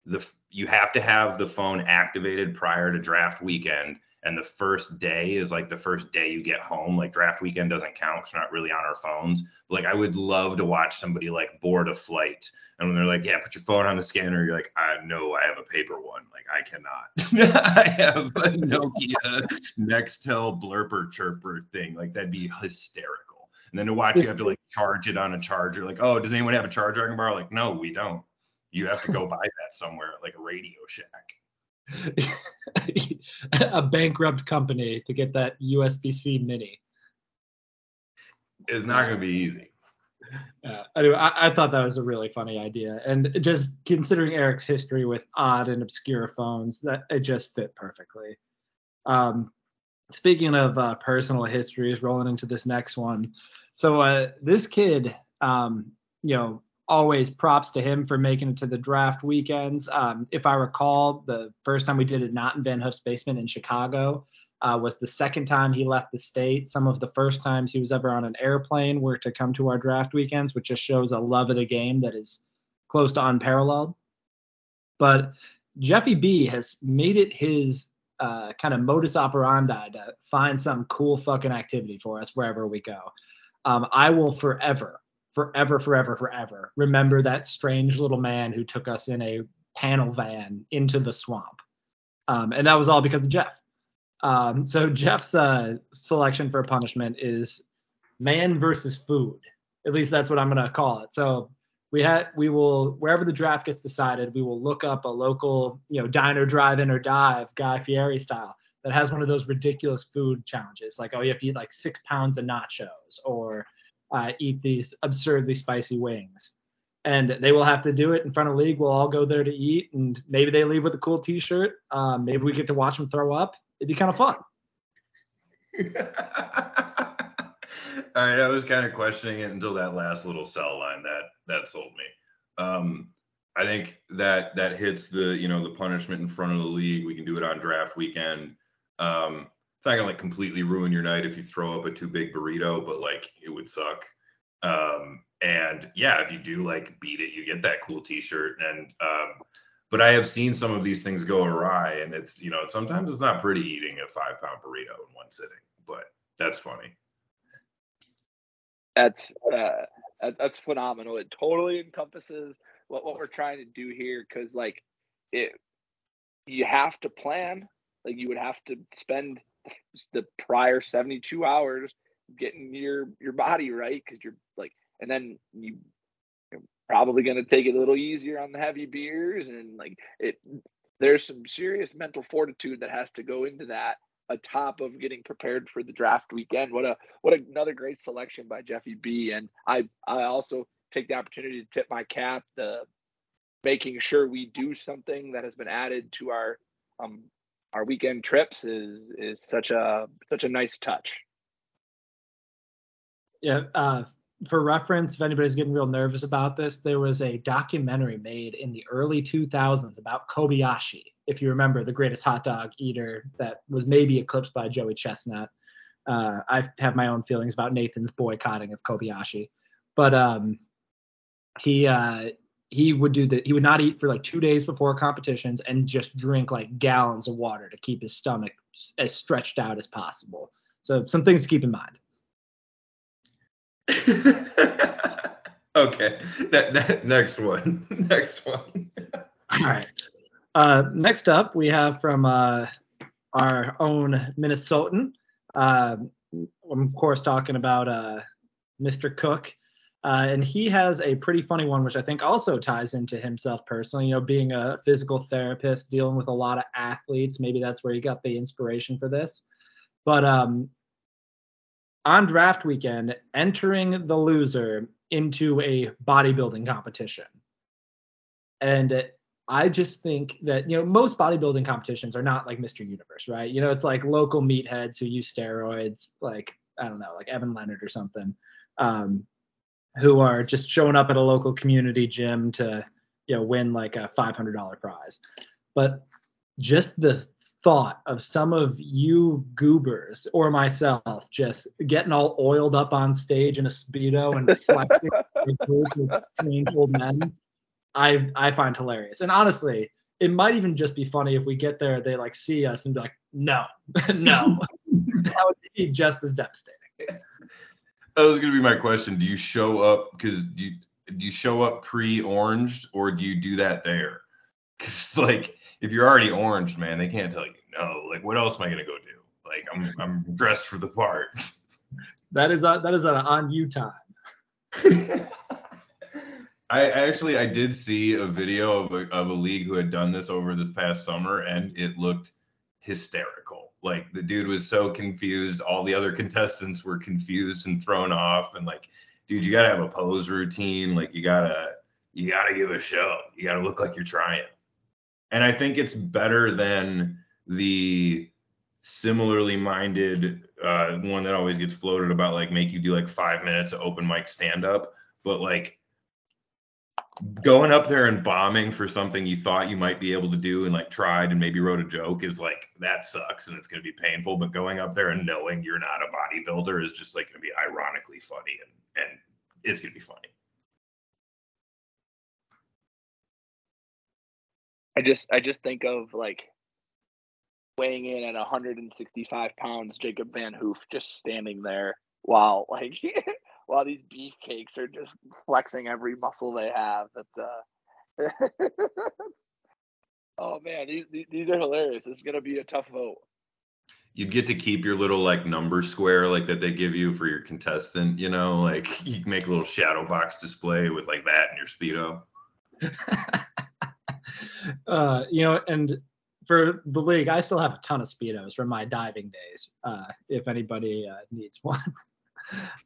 the you have to have the phone activated prior to draft weekend and the first day is like the first day you get home. Like draft weekend doesn't count because we're not really on our phones. But, like i would love to watch somebody like board a flight and when they're like yeah put your phone on the scanner you're like i know i have a paper one. Like i cannot. I have a nokia nextel blurper chirper thing. Like that'd be hysterical. And then to watch you have to like charge it on a charger. Like oh does anyone have a charger i can borrow? Like no we don't you have to go buy that somewhere like a radio shack a bankrupt company to get that USB-C mini. It's not going to be easy. Uh, anyway, I, I, thought that was a really funny idea, and just considering Eric's history with odd and obscure phones, that it just fit perfectly. Um, speaking of uh, personal histories, rolling into this next one. So uh, this kid, um, you know, always props to him for making it to the draft weekends. Um, if I recall, the first time we did it not in Van Hoof's basement in Chicago uh, was the second time he left the state. Some of the first times he was ever on an airplane were to come to our draft weekends, which just shows a love of the game that is close to unparalleled. But Jeffy B has made it his uh, kind of modus operandi to find some cool fucking activity for us wherever we go. Um, I will forever forever, forever, forever remember that strange little man who took us in a panel van into the swamp. Um, and that was all because of Jeff. Um, so Jeff's uh, selection for punishment is man versus food. At least that's what I'm gonna call it. So we had we will wherever the draft gets decided, we will look up a local you know diner, drive-in, or dive Guy Fieri style that has one of those ridiculous food challenges, like oh you have to eat like six pounds of nachos or uh, eat these absurdly spicy wings. And they will have to do it in front of league. We'll all go there to eat, and maybe they leave with a cool T-shirt. Um, maybe we get to watch them throw up. It'd be kind of fun. all right, I was kind of questioning it until that last little cell line that that sold me. Um, I think that that hits the you know the punishment in front of the league. We can do it on draft weekend. Um, it's not gonna like completely ruin your night if you throw up a too big burrito, but like it would suck. Um, and yeah, if you do like beat it, you get that cool T-shirt. And um, but I have seen some of these things go awry, and it's you know sometimes it's not pretty eating a five pound burrito in one sitting, but that's funny. That's uh, that's phenomenal. It totally encompasses what what we're trying to do here, because like it, you have to plan. Like you would have to spend the prior 72 hours getting your your body right because you're like and then you are probably going to take it a little easier on the heavy beers and like it there's some serious mental fortitude that has to go into that atop of getting prepared for the draft weekend. What a what another great selection by jeffy b. And i i also take the opportunity to tip my cap the making sure we do something that has been added to our um, our weekend trips is is such a such a nice touch. Yeah, uh, for reference, if anybody's getting real nervous about this, there was a documentary made in the early 2000s about Kobayashi. If you remember, the greatest hot dog eater that was maybe eclipsed by Joey Chestnut. Uh, I have my own feelings about Nathan's boycotting of Kobayashi, but um, he uh, he would do that. He would not eat for like two days before competitions and just drink like gallons of water to keep his stomach as stretched out as possible. So some things to keep in mind. okay. That, that, next one. next one. All right. Uh, next up, we have from uh, our own Minnesotan. Uh, I'm of course talking about uh, Mr. Cook. Uh, and he has a pretty funny one, which I think also ties into himself personally. You know, being a physical therapist, dealing with a lot of athletes. Maybe that's where he got the inspiration for this. But um, on draft weekend, entering the loser into a bodybuilding competition. And I just think that, you know, most bodybuilding competitions are not like Mr. Universe, right? You know, it's like local meatheads who use steroids, like, I don't know, like Evan Leonard or something. Um, who are just showing up at a local community gym to you know win like a $500 prize. But just the thought of some of you goobers or myself just getting all oiled up on stage in a speedo and flexing with strange old men i i find hilarious. And honestly it might even just be funny if we get there they like see us and be like no no. That would be just as devastating that was gonna be my question. Do you show up because do you do you show up pre-oranged or do you do that there? Because like if you're already orange, man, they can't tell you no. Like what else am I gonna go do? Like I'm I'm dressed for the part. That is a, that is an on you time. I actually I did see a video of a, of a league who had done this over this past summer, and it looked hysterical. Like the dude was so confused. All the other contestants were confused and thrown off. And like, dude, you gotta have a pose routine. Like you gotta you gotta give a show. You gotta look like you're trying. And I think it's better than the similarly minded uh, one that always gets floated about like make you do like five minutes of open mic stand up, but like going up there and bombing for something you thought you might be able to do and like tried and maybe wrote a joke is like that sucks and it's going to be painful but going up there and knowing you're not a bodybuilder is just like going to be ironically funny and and it's going to be funny. I just I just think of like weighing in at 165 pounds, Jacob Van Hoof just standing there while like while these beefcakes are just flexing every muscle they have. That's uh oh man, these these are hilarious. This is gonna be a tough vote. You'd get to keep your little like number square like that they give you for your contestant, you know, like you make a little shadow box display with like that in your speedo. uh, you know, and for the league, I still have a ton of speedos from my diving days. Uh, if anybody uh, needs one.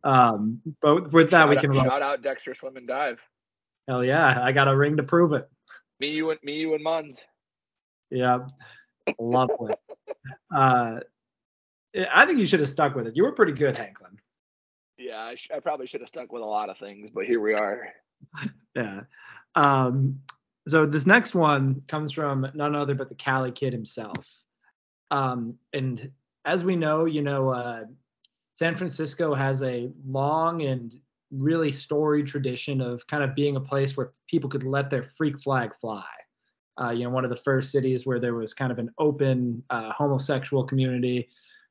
Um, but with that, shout we can out, shout out Dexter Swim and Dive. Hell yeah, I got a ring to prove it. Me, you, and me, you, and Muns. Yeah, lovely. uh, I think you should have stuck with it. You were pretty good, Hanklin. Yeah, I, sh- I probably should have stuck with a lot of things, but here we are. Yeah. Um, so this next one comes from none other but the Cali kid himself. Um, and as we know, you know, uh, San Francisco has a long and really storied tradition of kind of being a place where people could let their freak flag fly. Uh, you know, one of the first cities where there was kind of an open uh, homosexual community,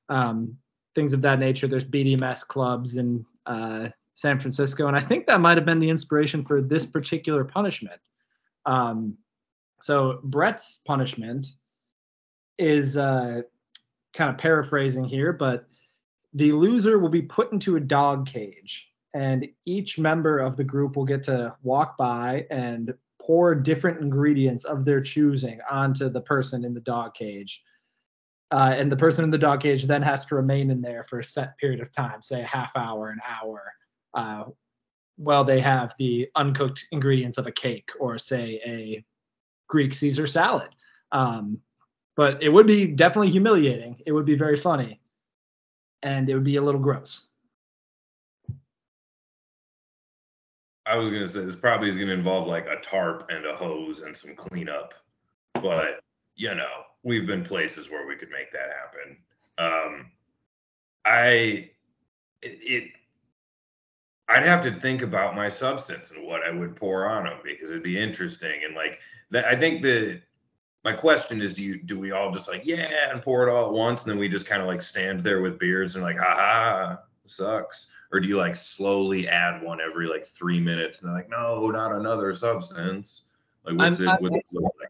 um, things of that nature. There's BDMS clubs in uh, San Francisco, and I think that might have been the inspiration for this particular punishment. Um, so Brett's punishment is uh, kind of paraphrasing here, but the loser will be put into a dog cage, and each member of the group will get to walk by and pour different ingredients of their choosing onto the person in the dog cage. Uh, and the person in the dog cage then has to remain in there for a set period of time, say a half hour, an hour, uh, while they have the uncooked ingredients of a cake or, say, a Greek Caesar salad. Um, but it would be definitely humiliating. It would be very funny, and it would be a little gross. I was gonna say this probably is gonna involve like a tarp and a hose and some cleanup, but you know we've been places where we could make that happen. Um, I it, it I'd have to think about my substance and what I would pour on them because it'd be interesting and like that. I think the my question is, do you do we all just like yeah and pour it all at once and then we just kind of like stand there with beards and like ha ha sucks or do you like slowly add one every like three minutes and they're like no not another substance like what's I'm- it I'm- what's it look like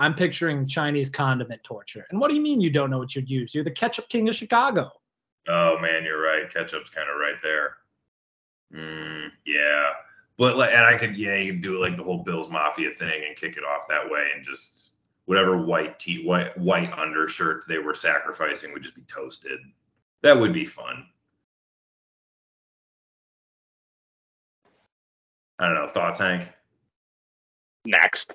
I'm picturing Chinese condiment torture. And what do you mean you don't know what you'd use? You're the ketchup king of Chicago. Oh man, you're right. Ketchup's kind of right there. Mm, yeah, but like, and I could, yeah, you could do like the whole Bills Mafia thing and kick it off that way, and just whatever white tee, white white undershirt they were sacrificing would just be toasted. That would be fun. I don't know. Thoughts, Hank? Next.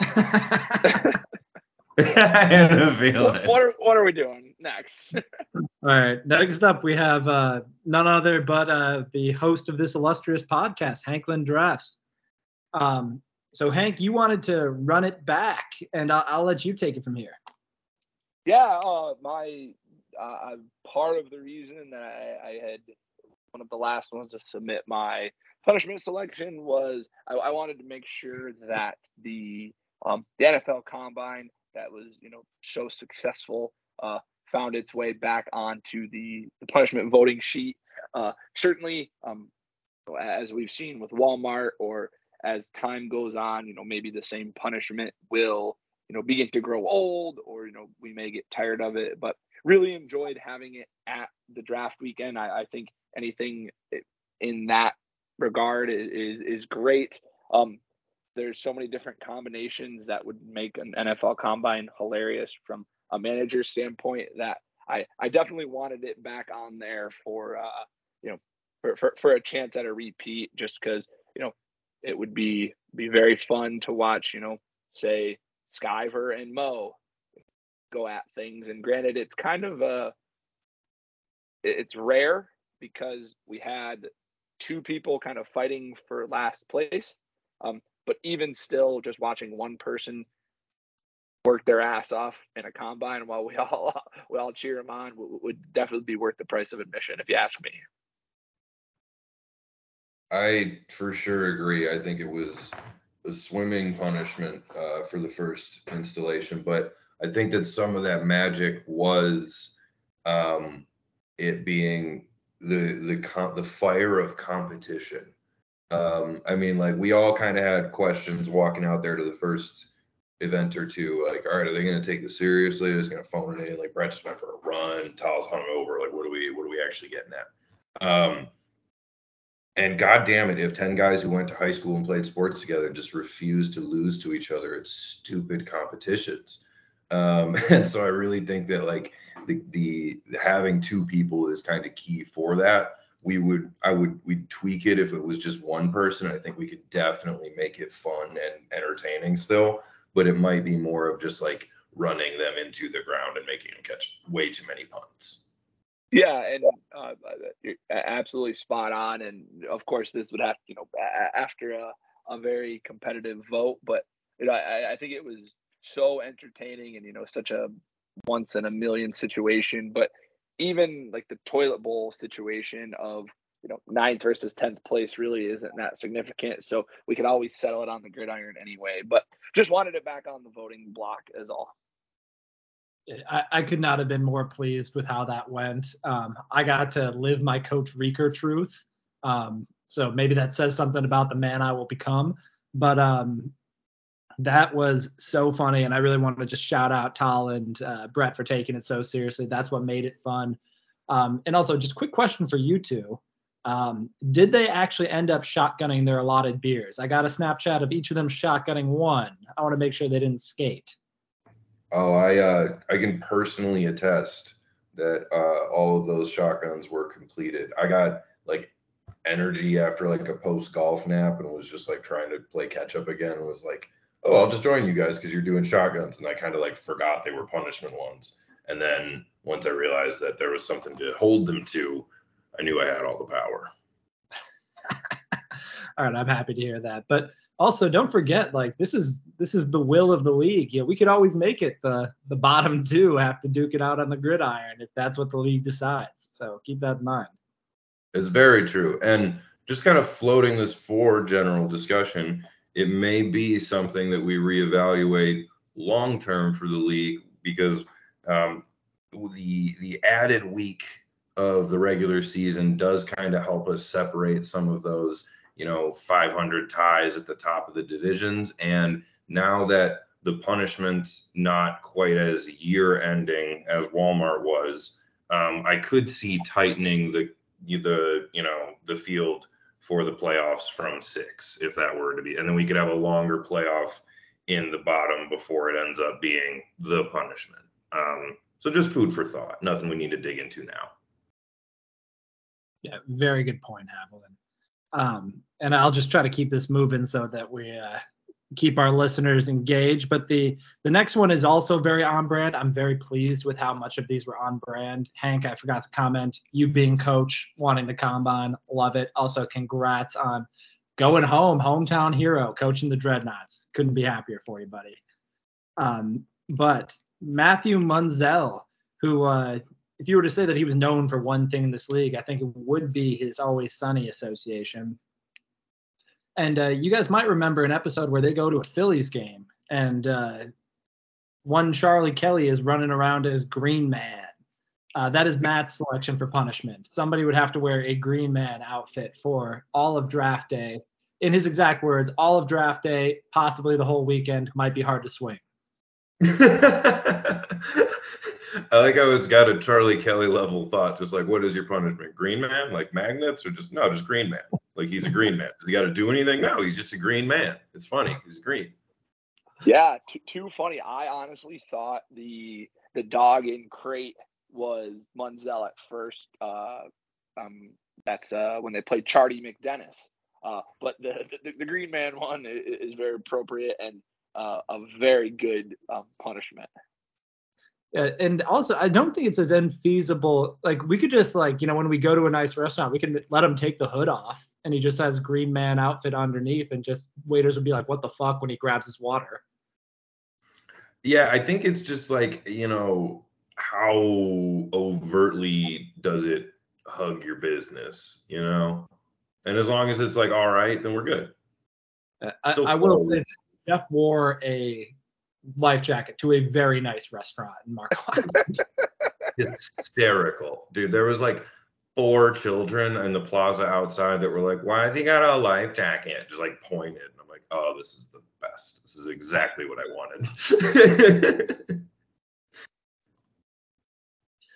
I had a feeling. What, what are what are we doing next? All right. Next up, we have uh, none other but uh, the host of this illustrious podcast, Hanklin Drafts. Um, so, Hank, you wanted to run it back, and I'll, I'll let you take it from here. yeah, uh, my uh, part of the reason that I, I had one of the last ones to submit my punishment selection was I, I wanted to make sure that the um, the NFL Combine that was you know so successful uh, found its way back onto the, the punishment voting sheet. Uh, certainly, um, as we've seen with Walmart, or as time goes on, you know maybe the same punishment will you know begin to grow old, or you know we may get tired of it. But really enjoyed having it at the draft weekend. I, I think anything in that regard is is great. Um, there's so many different combinations that would make an NFL combine hilarious from a manager standpoint that I, I definitely wanted it back on there for uh, you know for, for, for a chance at a repeat just because you know it would be be very fun to watch you know say Skyver and Mo go at things and granted it's kind of a it's rare because we had two people kind of fighting for last place um, but even still, just watching one person work their ass off in a combine while we all we all cheer them on would, would definitely be worth the price of admission, if you ask me. I for sure agree. I think it was a swimming punishment uh, for the first installation, but I think that some of that magic was um, it being the the the fire of competition. Um, I mean, like we all kind of had questions walking out there to the first event or two. Like, all right, are they going to take this seriously? They're just going to phone it in. Like Brett just went for a run. Tal's hung over. Like, what are we? What are we actually getting at? Um, and god damn it, if ten guys who went to high school and played sports together just refuse to lose to each other, it's stupid competitions. Um, and so I really think that like the, the having two people is kind of key for that. We would i would we'd tweak it if it was just one person. I think we could definitely make it fun and entertaining still but it might be more of just like running them into the ground and making them catch way too many punts yeah and uh, you're absolutely spot on and of course this would have you know after a, a very competitive vote but you know I, I think it was so entertaining and you know such a once in a million situation but even like the toilet bowl situation of you know ninth versus tenth place really isn't that significant. So we could always settle it on the gridiron anyway. But just wanted it back on the voting block as all. I, I could not have been more pleased with how that went. Um, I got to live my Coach Reeker truth. Um, so maybe that says something about the man I will become. But um, that was so funny and i really wanted to just shout out tal and uh, brett for taking it so seriously that's what made it fun um, and also just quick question for you two um, did they actually end up shotgunning their allotted beers i got a snapchat of each of them shotgunning one i want to make sure they didn't skate oh i uh, i can personally attest that uh, all of those shotguns were completed i got like energy after like a post golf nap and was just like trying to play catch up again and was like oh, I'll just join you guys because you're doing shotguns. And I kind of like forgot they were punishment ones. And then once I realized that there was something to hold them to, I knew I had all the power. all right, I'm happy to hear that. But also don't forget, like this is this is the will of the league. Yeah, we could always make it the the bottom two have to duke it out on the gridiron if that's what the league decides. So keep that in mind. It's very true. And just kind of floating this for general discussion, it may be something that we reevaluate long term for the league because um, the the added week of the regular season does kind of help us separate some of those you know 500 ties at the top of the divisions and now that the punishment's not quite as year ending as walmart was um, i could see tightening the the you know the field for the playoffs from six, if that were to be. And then we could have a longer playoff in the bottom before it ends up being the punishment. Um, so just food for thought. Nothing we need to dig into now. Yeah, very good point, Haviland. Um, and I'll just try to keep this moving so that we uh, keep our listeners engaged. But the the next one is also very on brand. I'm very pleased with how much of these were on brand. Hank, I forgot to comment. You being coach, wanting the combine, love it. Also, congrats on going home, hometown hero, coaching the Dreadnoughts. Couldn't be happier for you, buddy. Um, but Matthew Munzel, who, uh, if you were to say that he was known for one thing in this league, I think it would be his Always Sunny association. And uh, you guys might remember an episode where they go to a Phillies game and uh, one Charlie Kelly is running around as Green Man. Uh, that is Matt's selection for punishment. Somebody would have to wear a Green Man outfit for all of draft day. In his exact words, all of draft day, possibly the whole weekend, might be hard to swing. I like how it's got a Charlie Kelly level thought, just like, what is your punishment? Green Man, like magnets, or just no, just Green Man. Like he's a green man. Does he got to do anything? No, he's just a green man. It's funny. He's green. Yeah, too, too funny. I honestly thought the the dog in crate was Munzel at first. Uh, um, that's uh, when they played Chardee MacDennis. Uh, but the, the, the Green Man one is, is very appropriate and uh, a very good um, punishment. Uh, and also, I don't think it's as infeasible. Like we could just like you know when we go to a nice restaurant, we can let him take the hood off, and he just has Green Man outfit underneath, and just waiters would be like, "What the fuck?" when he grabs his water. Yeah, I think it's just like you know how overtly does it hug your business, you know? And as long as it's like all right, then we're good. Uh, I, I will say Jeff wore a life jacket to a very nice restaurant in Marco Island. Hysterical, dude. There was like four children in the plaza outside that were like, "Why has he got a life jacket?" Just like pointed, and I'm like, "Oh, this is the best. This is exactly what I wanted."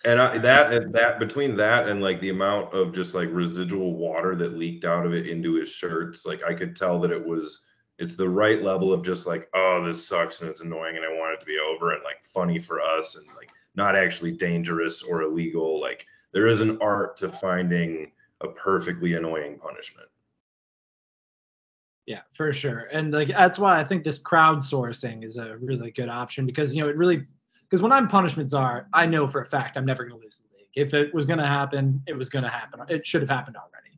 and I, that that between that and like the amount of just like residual water that leaked out of it into his shirts, like I could tell that it was it's the right level of just like oh this sucks and it's annoying and I want it to be over and like funny for us and like not actually dangerous or illegal. Like there is an art to finding a perfectly annoying punishment. Yeah, for sure. And like that's why I think this crowdsourcing is a really good option because you know it really because when I'm punishment czar, I know for a fact I'm never going to lose the league. If it was going to happen, it was going to happen. It should have happened already.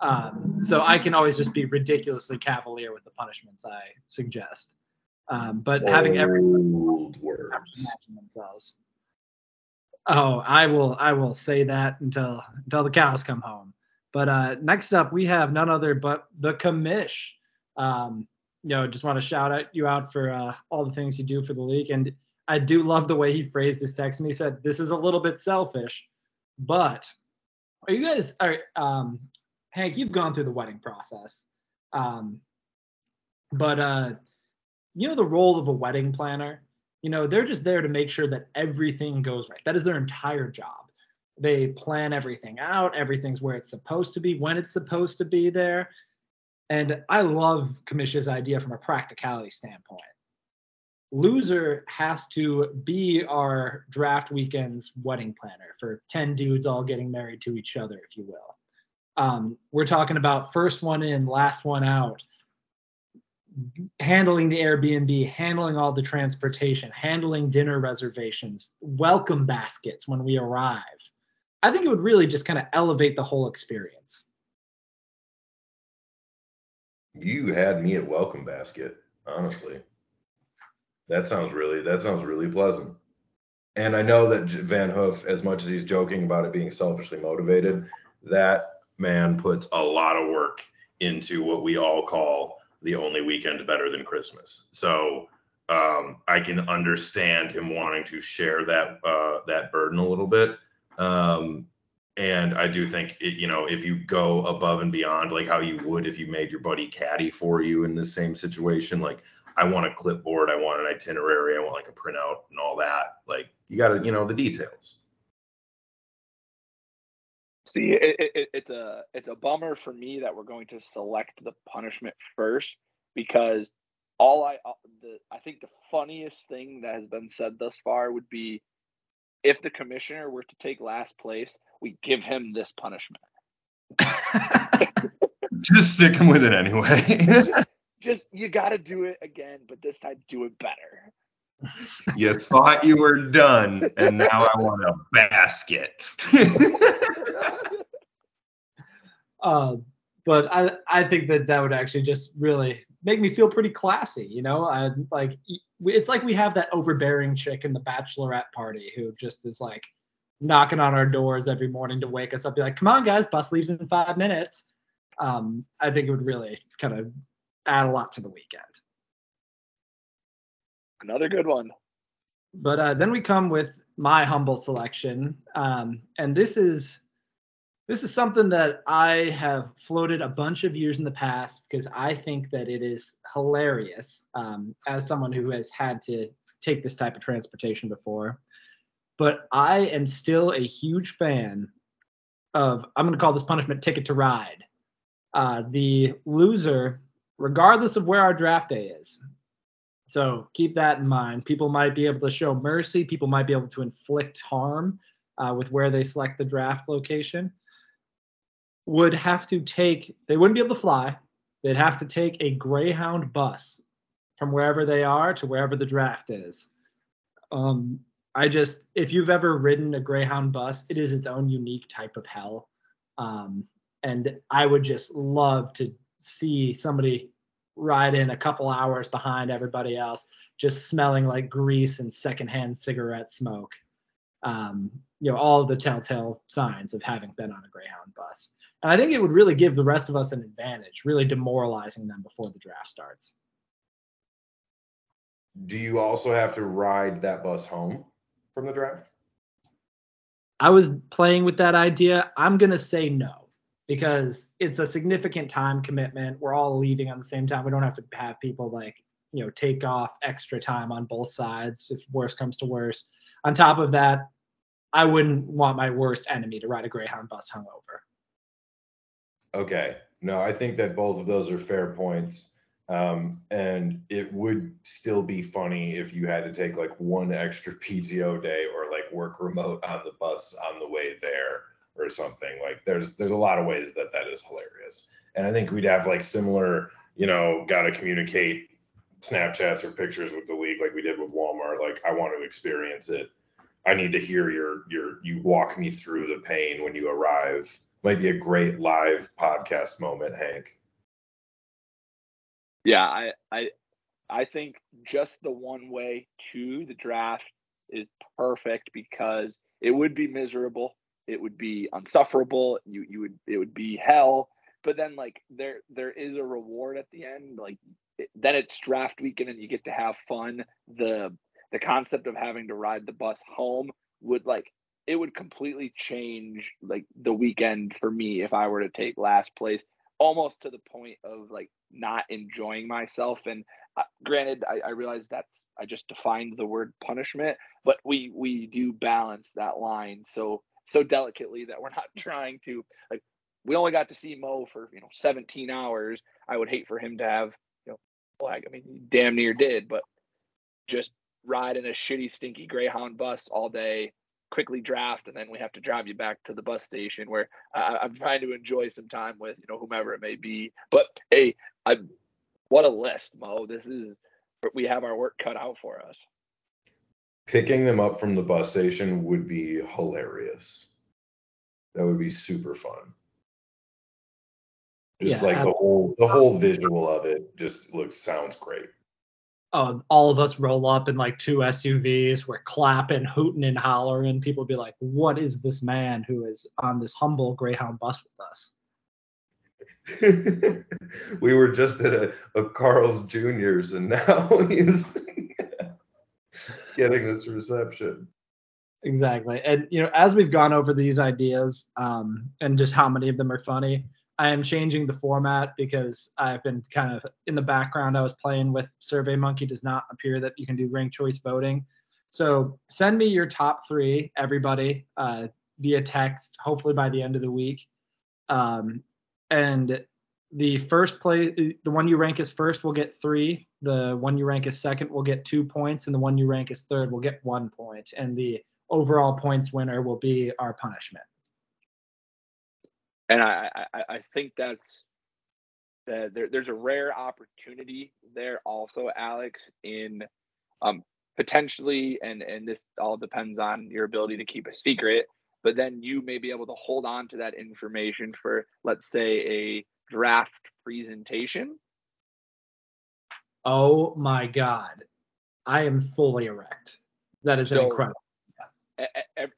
Um, so I can always just be ridiculously cavalier with the punishments I suggest. Um, but Old having everyone have to imagine themselves. Oh, I will. I will say that until until the cows come home. But uh, next up, we have none other but the commish. Um, you know, just want to shout out you out for uh, all the things you do for the league and I do love the way he phrased this text, and he said, "This is a little bit selfish, but are you guys? Are um, Hank? You've gone through the wedding process, um, but uh, you know the role of a wedding planner. You know they're just there to make sure that everything goes right. That is their entire job. They plan everything out. Everything's where it's supposed to be when it's supposed to be there. And I love Commish's idea from a practicality standpoint loser has to be our draft weekend's wedding planner for 10 dudes all getting married to each other if you will um, we're talking about first one in last one out. Handling the airbnb handling all the transportation handling dinner reservations welcome baskets when we arrive. I think it would really just kind of elevate the whole experience. You had me at welcome basket honestly. That sounds really that sounds really pleasant. And I know that Van Hoof, as much as he's joking about it being selfishly motivated, that man puts a lot of work into what we all call the only weekend better than Christmas. So um, I can understand him wanting to share that uh, that burden a little bit. Um, and I do think it, you know if you go above and beyond like how you would if you made your buddy caddy for you in the same situation, like I want a clipboard, I want an itinerary, I want like a printout and all that. Like you got to, you know, the details. See, it, it, it's a it's a bummer for me that we're going to select the punishment first because all I uh, the I think the funniest thing that has been said thus far would be if the commissioner were to take last place, we give him this punishment. Just stick him with it anyway just you got to do it again, but this time do it better. You thought you were done, and now I want a basket. uh, but I I think that that would actually just really make me feel pretty classy. You know, I like it's like we have that overbearing chick in the bachelorette party who just is like knocking on our doors every morning to wake us up, be like, "Come on, guys, bus leaves in five minutes." Um, I think it would really kind of add a lot to the weekend. Another good one. But uh, then we come with my humble selection, um, and this is this is something that I have floated a bunch of years in the past because I think that it is hilarious um, as someone who has had to take this type of transportation before. But I am still a huge fan of, I'm going to call this punishment Ticket to Ride Uh, the loser, regardless of where our draft day is. So keep that in mind. People might be able to show mercy. People might be able to inflict harm uh, with where they select the draft location. Would have to take, they wouldn't be able to fly. They'd have to take a Greyhound bus from wherever they are to wherever the draft is. Um, I just, if you've ever ridden a Greyhound bus, it is its own unique type of hell. Um, and I would just love to see somebody ride in a couple hours behind everybody else, just smelling like grease and secondhand cigarette smoke. Um, you know, all the telltale signs of having been on a Greyhound bus. And I think it would really give the rest of us an advantage, really demoralizing them before the draft starts. Do you also have to ride that bus home from the draft? I was playing with that idea. I'm going to say no because it's a significant time commitment. We're all leaving on the same time. We don't have to have people like, you know, take off extra time on both sides if worse comes to worse. On top of that, I wouldn't want my worst enemy to ride a Greyhound bus hungover. Okay. No, I think that both of those are fair points. Um, and it would still be funny if you had to take like one extra PTO day or like work remote on the bus on the way there or something. Like there's there's a lot of ways that that is hilarious. And I think we'd have like similar, you know, got to communicate Snapchats or pictures with the league like we did with Walmart. Like I want to experience it. I need to hear your your you walk me through the pain when you arrive. Might be a great live podcast moment, Hank. Yeah, I I I think just the one way to the draft is perfect because it would be miserable it would be unsufferable you you would it would be hell but then like there there is a reward at the end like it, then it's draft weekend and you get to have fun the the concept of having to ride the bus home would like it would completely change like the weekend for me if i were to take last place almost to the point of like not enjoying myself and uh, granted I, I realize that's i just defined the word punishment but we we do balance that line so so delicately that we're not trying to like we only got to see Mo for you know 17 hours. I would hate for him to have you know like I mean he damn near did, but just ride in a shitty stinky Greyhound bus all day, quickly draft, and then we have to drive you back to the bus station where I, I'm trying to enjoy some time with you know whomever it may be. But hey, I what a list, Mo. This is we have our work cut out for us picking them up from the bus station would be hilarious. That would be super fun. Just yeah, like the whole the whole visual of it just looks sounds great. Oh, all of us roll up in like two SUVs. We're clapping, hooting, and hollering. People be like, "What is this man who is on this humble Greyhound bus with us?" we were just at a, a Carl's Junior's, and now he's getting this reception. Exactly. And you know, as we've gone over these ideas um, and just how many of them are funny, I am changing the format because I've been kind of in the background. I was playing with Survey Monkey does not appear that you can do ranked choice voting. So send me your top three, everybody, uh, via text, hopefully by the end of the week. Um, and the first place, the one you rank as first will get three. The one you rank as second will get two points, and the one you rank as third will get one point. And the overall points winner will be our punishment. And I, I, I think that's that there, there's a rare opportunity there also, Alex, in um, potentially, and and this all depends on your ability to keep a secret. But then you may be able to hold on to that information for, let's say, a draft presentation. Oh my God. I am fully erect. That is so, incredible.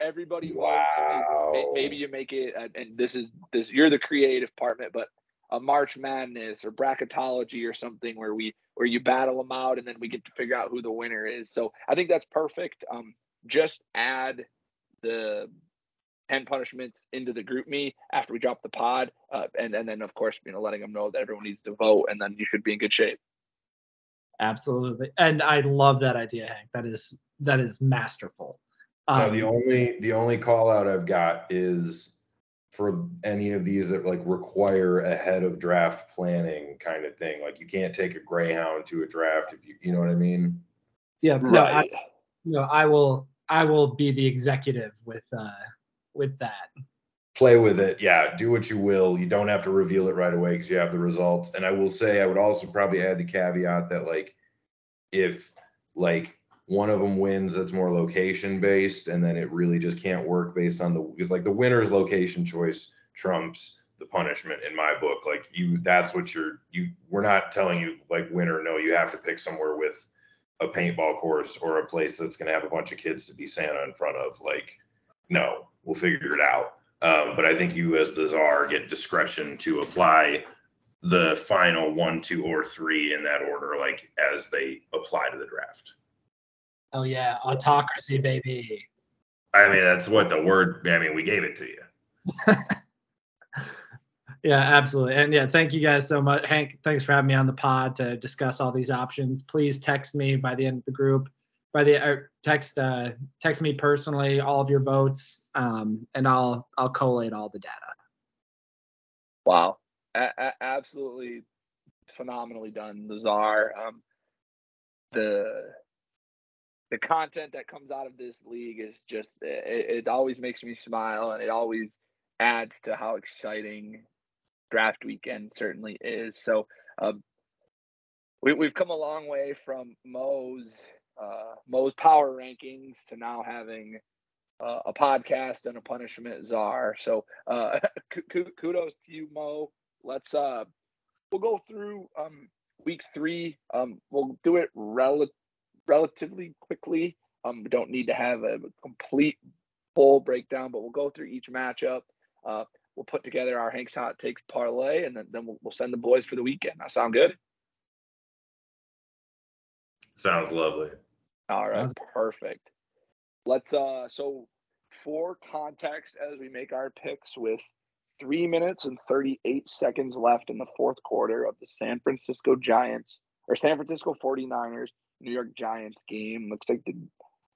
Everybody wow. maybe you make it, and this is this. You're the creative department, but a March Madness or bracketology or something where we where you battle them out, and then we get to figure out who the winner is. So I think that's perfect. Um, just add the 10 punishments into the GroupMe after we drop the pod. Uh, and, and then, of course, you know, letting them know that everyone needs to vote and then you should be in good shape. Absolutely. And I love that idea, Hank. That is, that is masterful. Um, no, the only, the only call out I've got is for any of these that like require ahead of draft planning kind of thing. Like you can't take a greyhound to a draft if you you know what I mean. Yeah, no, I, no, I will. I will be the executive with uh with that. play with it. Yeah, do what you will. You don't have to reveal it right away because you have the results. And I will say, I would also probably add the caveat that like, if like one of them wins, that's more location based, and then it really just can't work based on the because like the winner's location choice trumps the punishment in my book. Like you, that's what you're you. We're not telling you like win or no. You have to pick somewhere with a paintball course or a place that's going to have a bunch of kids to be Santa in front of. Like, no, we'll figure it out. Um, but I think you, as the czar, get discretion to apply the final one, two, or three in that order, like as they apply to the draft. Oh yeah, autocracy, baby. I mean, that's what the word. I mean, we gave it to you. Yeah, absolutely. And yeah, thank you guys so much. Hank, thanks for having me on the pod to discuss all these options. Please text me by the end of the group, by the or text uh, text me personally all of your votes, um, and I'll I'll collate all the data. Wow, a- a- absolutely phenomenally done, Lazar. Um, the the content that comes out of this league is just it, it always makes me smile, and it always adds to how exciting draft weekend certainly is. So um, we, we've come a long way from Mo's uh, Mo's power rankings to now having uh, a podcast and a punishment czar. So uh, ku- ku- kudos to you, Mo. Let's uh, we'll go through um week three. Um, we'll do it rel- relatively quickly. Um, we don't need to have a complete full breakdown, but we'll go through each matchup. Uh, we'll put together our Hank's Hot Takes parlay, and then, then we'll, we'll send the boys for the weekend. That sound good? Sounds lovely. All right, Sounds- perfect. Let's uh so for context as we make our picks with three minutes and 38 seconds left in the fourth quarter of the San Francisco Giants or San Francisco 49ers New York Giants game. Looks like the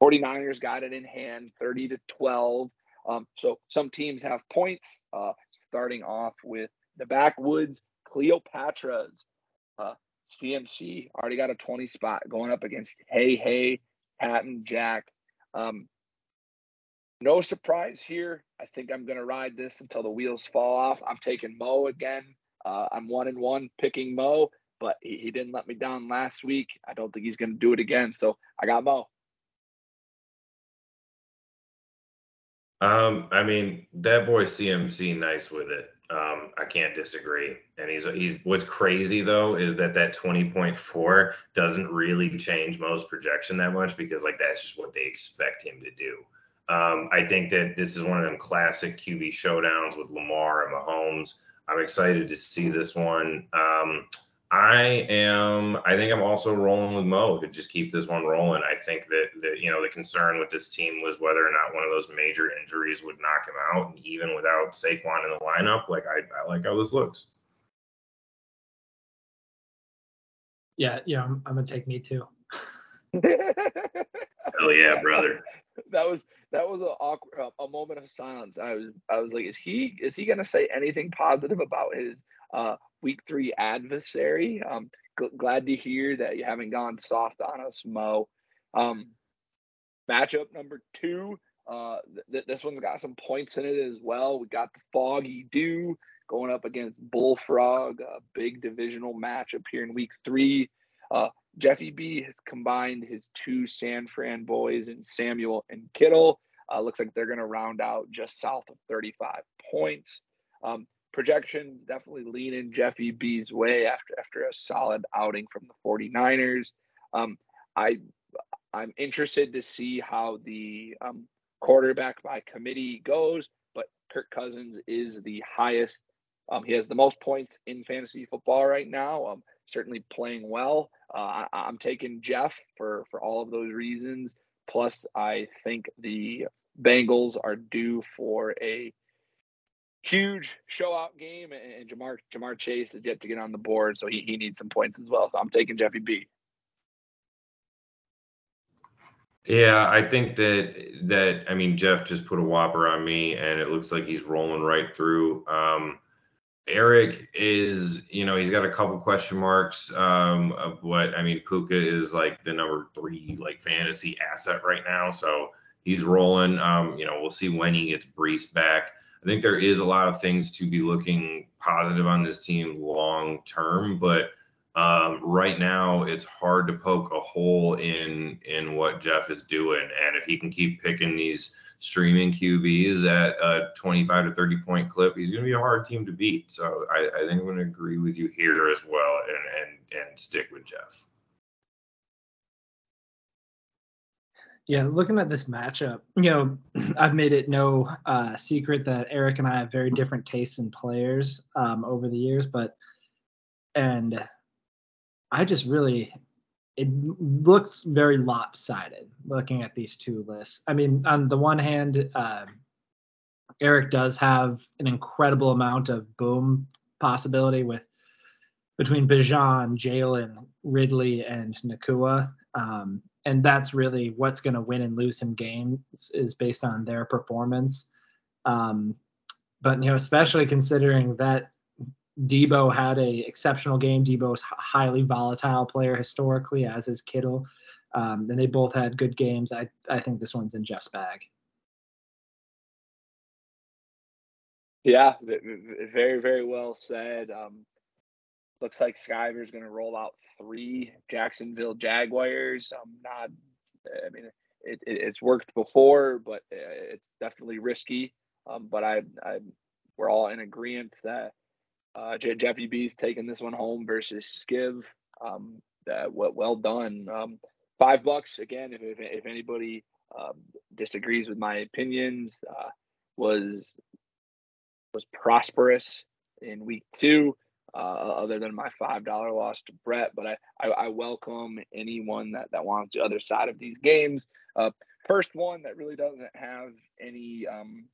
49ers got it in hand 30 to 12. Um, so some teams have points. Uh, starting off with the backwoods Cleopatra's uh, CMC already got a 20 spot going up against Hey Hey Patton Jack. Um, no surprise here. I think I'm going to ride this until the wheels fall off. I'm taking Mo again. Uh, I'm one and one picking Mo, but he, he didn't let me down last week. I don't think he's going to do it again. So I got Mo. Um, I mean, that boy CMC nice with it. Um, I can't disagree. And he's he's what's crazy though is that that 20.4 doesn't really change most projection that much because like that's just what they expect him to do. Um, I think that this is one of them classic QB showdowns with Lamar and Mahomes. I'm excited to see this one. Um, I am. I think I'm also rolling with Mo to just keep this one rolling. I think that that you know the concern with this team was whether or not one of those major injuries would knock him out, and even without Saquon in the lineup, like I, I like how this looks. Yeah, yeah, I'm, I'm gonna take me too. Hell yeah, brother. that was that was a awkward a moment of silence. I was I was like, is he is he gonna say anything positive about his uh week three adversary? Um, gl- glad to hear that you haven't gone soft on us, Mo. Um, matchup number two. Uh, th- th- this one's got some points in it as well. We got the Foggy Dew going up against Bullfrog, a big divisional matchup here in week three. Uh, Jeffy B has combined his two San Fran boys and Samuel and Kittle. Uh, looks like they're going to round out just south of 35 points. Um, projections definitely lean in Jeffy B's way after after a solid outing from the 49ers. Um, I I'm interested to see how the um, quarterback by committee goes, but Kirk Cousins is the highest. Um, he has the most points in fantasy football right now. Um, certainly playing well. Uh, I, I'm taking Jeff for for all of those reasons. Plus, I think the Bengals are due for a huge show out game, and, Ja'Marr Ja'Marr Chase is yet to get on the board, so he, he needs some points as well. So I'm taking Jeffy B. Yeah, I think that that I mean Jeff just put a whopper on me, and it looks like he's rolling right through. Um, Eric is, you know, he's got a couple question marks. Um, of what I mean, Puka is like the number three like fantasy asset right now, so he's rolling. Um, you know, we'll see when he gets Breece back. I think there is a lot of things to be looking positive on this team long term, but um, right now it's hard to poke a hole in in what Jeff is doing, and if he can keep picking these streaming QBs at a 25 to 30 point clip, he's going to be a hard team to beat. So I, I think I'm going to agree with you here as well, and and and stick with Jeff. Yeah, looking at this matchup, you know, I've made it no uh, secret that Eric and I have very different tastes in players um, over the years, but and I just really it looks very lopsided looking at these two lists. I mean, on the one hand, uh, Eric does have an incredible amount of boom possibility with between Bijan, Jalen, Ridley, and Nacua. Um, and that's really what's going to win and lose him games is based on their performance. Um, but you know, especially considering that Deebo had a exceptional game. Deebo is highly volatile player historically, as is Kittle. Um, and they both had good games. I, I think this one's in Jeff's bag. Yeah, very, very well said. Um, looks like Skyver's going to roll out three Jacksonville Jaguars. I'm not, I mean, it, it, it's worked before, but uh, it's definitely risky. Um, but I, I, we're all in agreement that uh, Jeffy B's taking this one home versus Skiv. Um, uh, well, well done. Um, five bucks again. If if, if anybody um, disagrees with my opinions, uh, was was prosperous in week two. Uh, other than my five dollar loss to Brett, but I, I, I welcome anyone that that wants the other side of these games. Uh, first one that really doesn't have any um,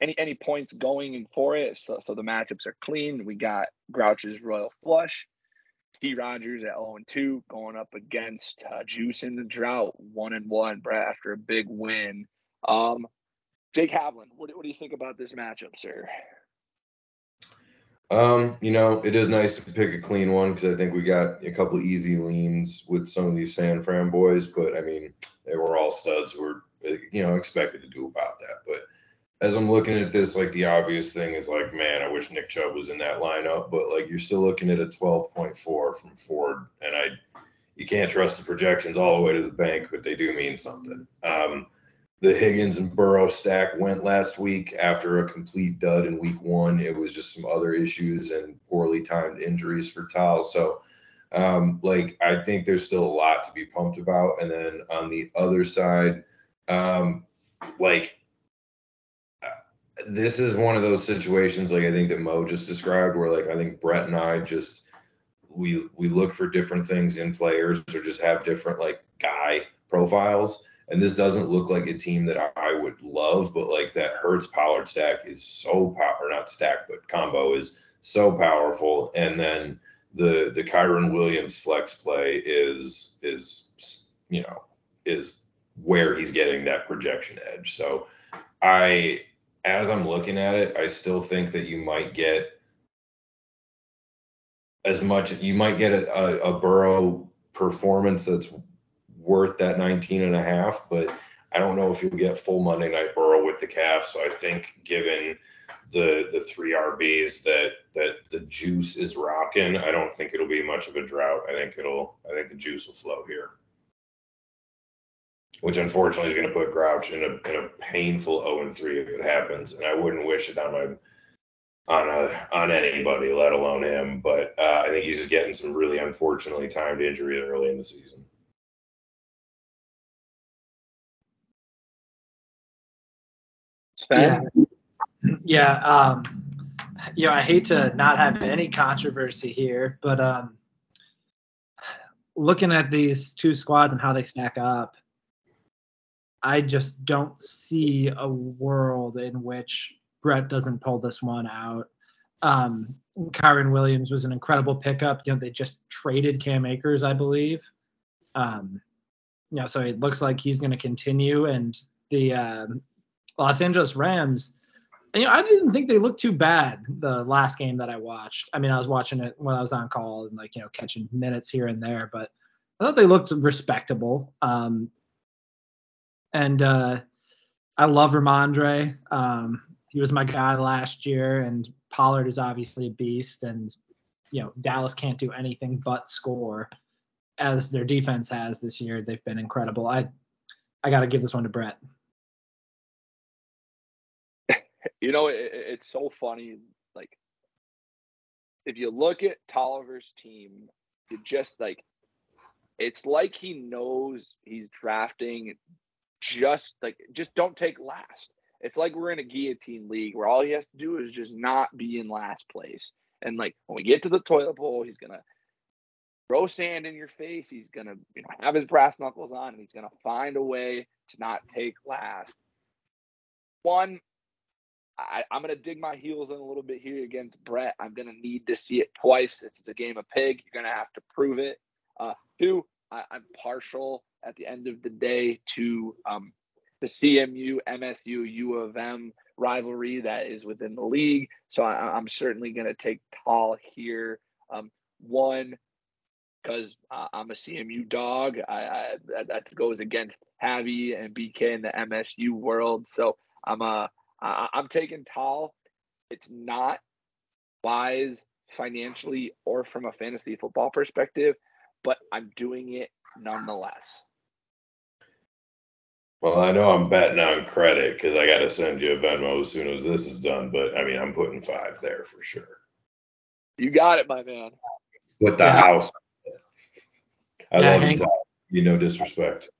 any any points going for it. So so the matchups are clean. We got Grouch's Royal Flush, T Rogers at 0 and 2 going up against uh, Juice in the drought, one and one, Brett after a big win. Um, Jake Havlin, what, what do you think about this matchup, sir? Um, you know, it is nice to pick a clean one because I think we got a couple easy leans with some of these San Fran boys, but I mean, they were all studs were, you know, expected to do about that. But as I'm looking at this, like the obvious thing is like, man, I wish Nick Chubb was in that lineup, but like you're still looking at a 12.4 from Ford, and I, you can't trust the projections all the way to the bank, but they do mean something. Um, the Higgins and Burrow stack went last week after a complete dud in week one. It was just some other issues and poorly timed injuries for Tal. So, um, like, I think there's still a lot to be pumped about. And then on the other side, um, like this is one of those situations like I think that Mo just described where like I think Brett and I just we we look for different things in players or just have different like guy profiles. And this doesn't look like a team that I would love, but like that Hurts Pollard stack is so power not stack, but combo is so powerful. And then the the Kyren Williams flex play is is you know is where he's getting that projection edge. So I as I'm looking at it, I still think that you might get as much you might get a, a, a Burrow performance that's worth that 19 and a half, but I don't know if you'll get full Monday night Burrow with the calf. So I think given the the three RBs that that the juice is rocking, I don't think it'll be much of a drought. I think it'll I think the juice will flow here which unfortunately is going to put Grouch in a, in a painful 0 and 3 if it happens. And I wouldn't wish it on my on a on anybody, let alone him. But uh, I think he's just getting some really unfortunately timed injuries early in the season. Yeah, yeah. Um, you know, I hate to not have any controversy here, but um, looking at these two squads and how they stack up, I just don't see a world in which Brett doesn't pull this one out. Um, Kyren Williams was an incredible pickup. You know, they just traded Cam Akers, I believe. Um, you know, so it looks like he's going to continue. And the um, Los Angeles Rams, you know, I didn't think they looked too bad the last game that I watched. I mean, I was watching it when I was on call and like you know catching minutes here and there, but I thought they looked respectable. Um, and uh, I love Rhamondre. Um, he was my guy last year, and Pollard is obviously a beast. And you know, Dallas can't do anything but score, as their defense has this year. They've been incredible. I I got to give this one to Brett. You know, it, it's so funny. Like, if you look at Tolliver's team, you just like, it's like he knows he's drafting just like, just don't take last. It's like we're in a guillotine league where all he has to do is just not be in last place. And like when we get to the toilet bowl, he's gonna throw sand in your face. He's gonna, you know, have his brass knuckles on, and he's gonna find a way to not take last. One, I, am going to dig my heels in a little bit here against Brett. I'm going to need to see it twice. It's, it's a game of pig. You're going to have to prove it. Uh, two, I, am partial at the end of the day to um, the CMU, MSU, U of M rivalry that is within the league. So I, am certainly going to take Tal here. Um, one, because uh, I'm a CMU dog. I, I that, that, goes against Javi and BK in the MSU world. So I'm a uh, I'm taking Tal. It's not wise financially or from a fantasy football perspective, but I'm doing it nonetheless. Well, I know I'm betting on credit because I got to send you a Venmo as soon as this is done. But I mean, I'm putting five there for sure. You got it, my man. With the yeah. house. I yeah, love you, you. No disrespect.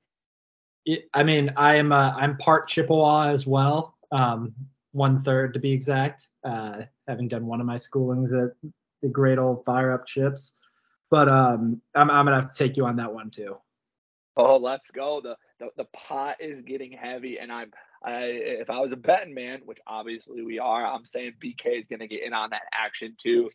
I mean, I am. Uh, I'm part Chippewa as well um, one third to be exact, uh, having done one of my schoolings at the great old fire up chips. But um, I'm, I'm gonna have to take you on that one too. Oh, let's go. The, the the pot is getting heavy, and I'm I if I was a betting man, which obviously we are, I'm saying BK is gonna get in on that action too.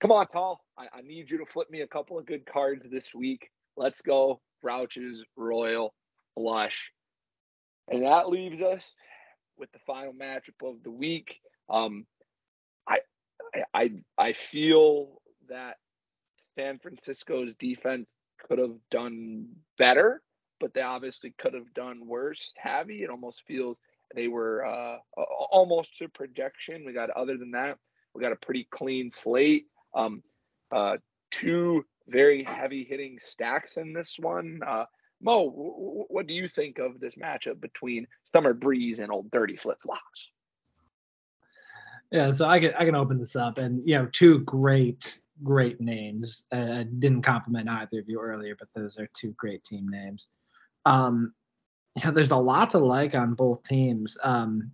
Come on, Tal. I, I need you to flip me a couple of good cards this week. Let's go. Grouches, Royal, Flush. And that leaves us with the final matchup of the week. Um, I, I, I feel that San Francisco's defense could have done better, but they obviously could have done worse. Javi, it almost feels they were uh, almost to projection. We got other than that, we got a pretty clean slate. Um, uh, two very heavy hitting stacks in this one. Uh, Mo, what do you think of this matchup between Summer Breeze and Old Dirty Flip Flops? Yeah, so I can I can open this up, and you know, two great great names. I didn't compliment either of you earlier, but those are two great team names. Um, yeah, there's a lot to like on both teams. Um,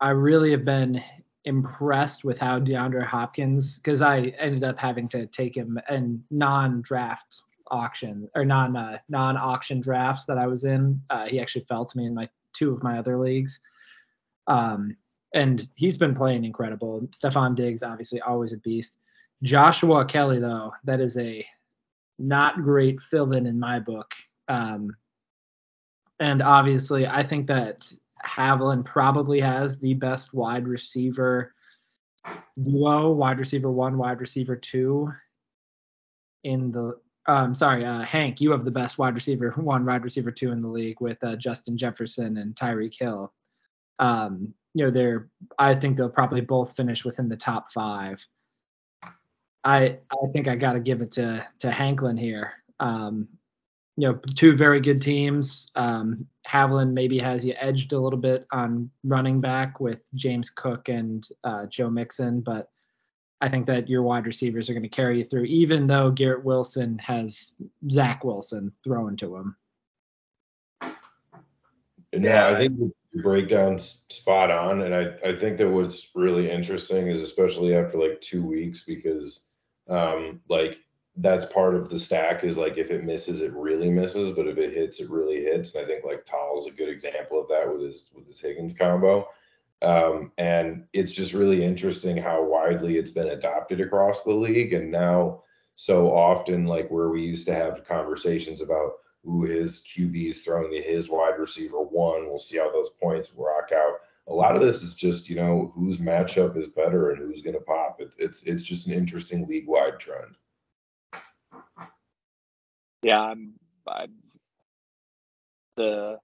I really have been impressed with how DeAndre Hopkins, because I ended up having to take him in non-draft auction or non uh, non auction drafts that I was in. Uh, he actually fell to me in my two of my other leagues. Um, and he's been playing incredible. Stefon Diggs, obviously, always a beast. Joshua Kelley, though, that is a not great fill in in my book. Um, and obviously, I think that Haviland probably has the best wide receiver duo, wide receiver one, wide receiver two in the um, sorry, uh, Hank, you have the best wide receiver one, wide receiver two in the league with uh, Justin Jefferson and Tyreek Hill. Um, you know, they're I think they'll probably both finish within the top five. I I think I got to give it to to Hanklin here. Um, you know, two very good teams. Um, Haviland maybe has you edged a little bit on running back with James Cook and uh, Joe Mixon, but I think that your wide receivers are going to carry you through, even though Garrett Wilson has Zach Wilson throwing to him. Yeah, I think the breakdown's spot on. And I, I think that what's really interesting is especially after like two weeks, because um, like that's part of the stack is like if it misses, it really misses, but if it hits, it really hits. And I think like Tal's a good example of that with his with his Higgins combo. Um, and it's just really interesting how widely it's been adopted across the league. And now, so often, like where we used to have conversations about who is throwing to his wide receiver one. We'll see how those points rock out. A lot of this is just, you know, whose matchup is better and who's going to pop. It, it's it's just an interesting league wide trend. Yeah, I'm, I'm the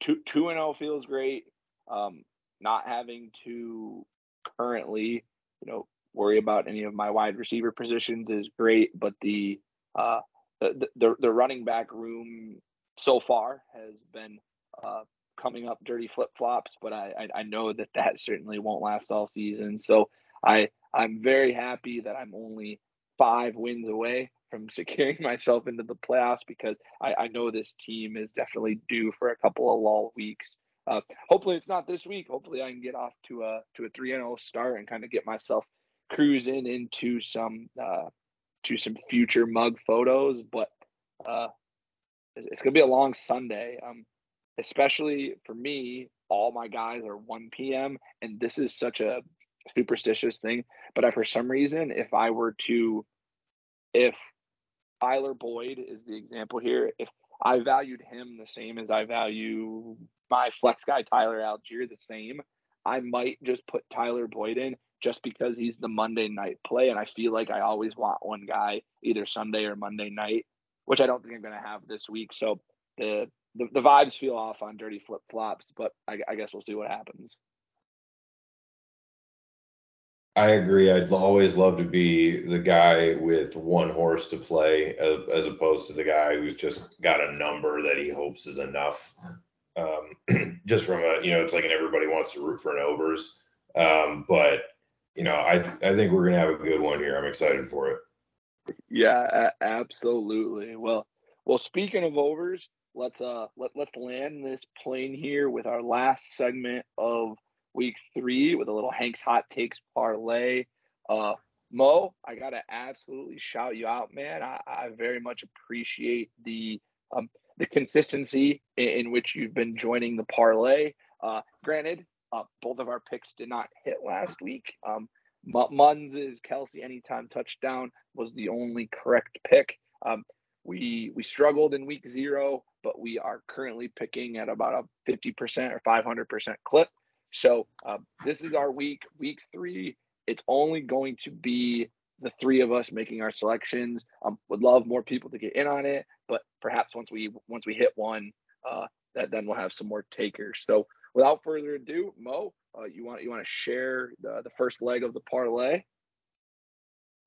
two two and zero oh feels great. Um, not having to currently, you know, worry about any of my wide receiver positions is great, but the uh, the, the the running back room so far has been uh, coming up dirty flip flops, but I, I, I know that that certainly won't last all season. So I I'm very happy that I'm only five wins away from securing myself into the playoffs because I, I know this team is definitely due for a couple of lull weeks. Uh, hopefully it's not this week. Hopefully I can get off to a to a three and zero oh start and kind of get myself cruising into some uh, to some future mug photos. But uh, it's gonna be a long Sunday. Um, especially for me, all my guys are 1 p.m. and this is such a superstitious thing. But I, for some reason, if I were to, if Tyler Boyd is the example here, if I valued him the same as I value my flex guy Tyler Allgeier the same, I might just put Tyler Boyd in just because he's the Monday night play, and I feel like I always want one guy either Sunday or Monday night, which I don't think I'm going to have this week. So the the, the vibes feel off on dirty flip flops, but I, I guess we'll see what happens. I agree. I'd always love to be the guy with one horse to play, uh, as opposed to the guy who's just got a number that he hopes is enough. Um, just from a, you know, it's like and everybody wants to root for an overs, um, but you know, I th- I think we're gonna have a good one here. I'm excited for it. Yeah, absolutely. Well, well, speaking of overs, let's uh let, let's land this plane here with our last segment of week three with a little Hank's hot takes parlay. Uh Mo, I gotta absolutely shout you out, man. I, I very much appreciate the um the consistency in, in which you've been joining the parlay. Uh granted, uh, both of our picks did not hit last week. Um Munns' Kelce anytime touchdown was the only correct pick. Um, we we struggled in week zero, but we are currently picking at about a 50% or 500% clip. So uh, this is our week, week three. It's only going to be the three of us making our selections. Um, would love more people to get in on it, but perhaps once we once we hit one, uh, that then we'll have some more takers. So without further ado, Mo, uh, you want you want to share the the first leg of the parlay?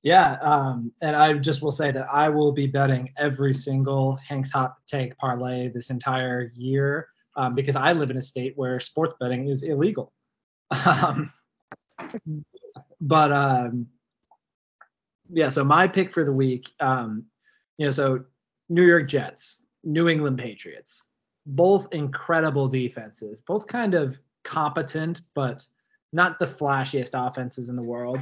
Yeah, um, and I just will say that I will be betting every single Hank's Hot Take parlay this entire year um, because I live in a state where sports betting is illegal. Um, but um, yeah, so my pick for the week, um, you know, so New York Jets, New England Patriots, both incredible defenses, both kind of competent, but not the flashiest offenses in the world.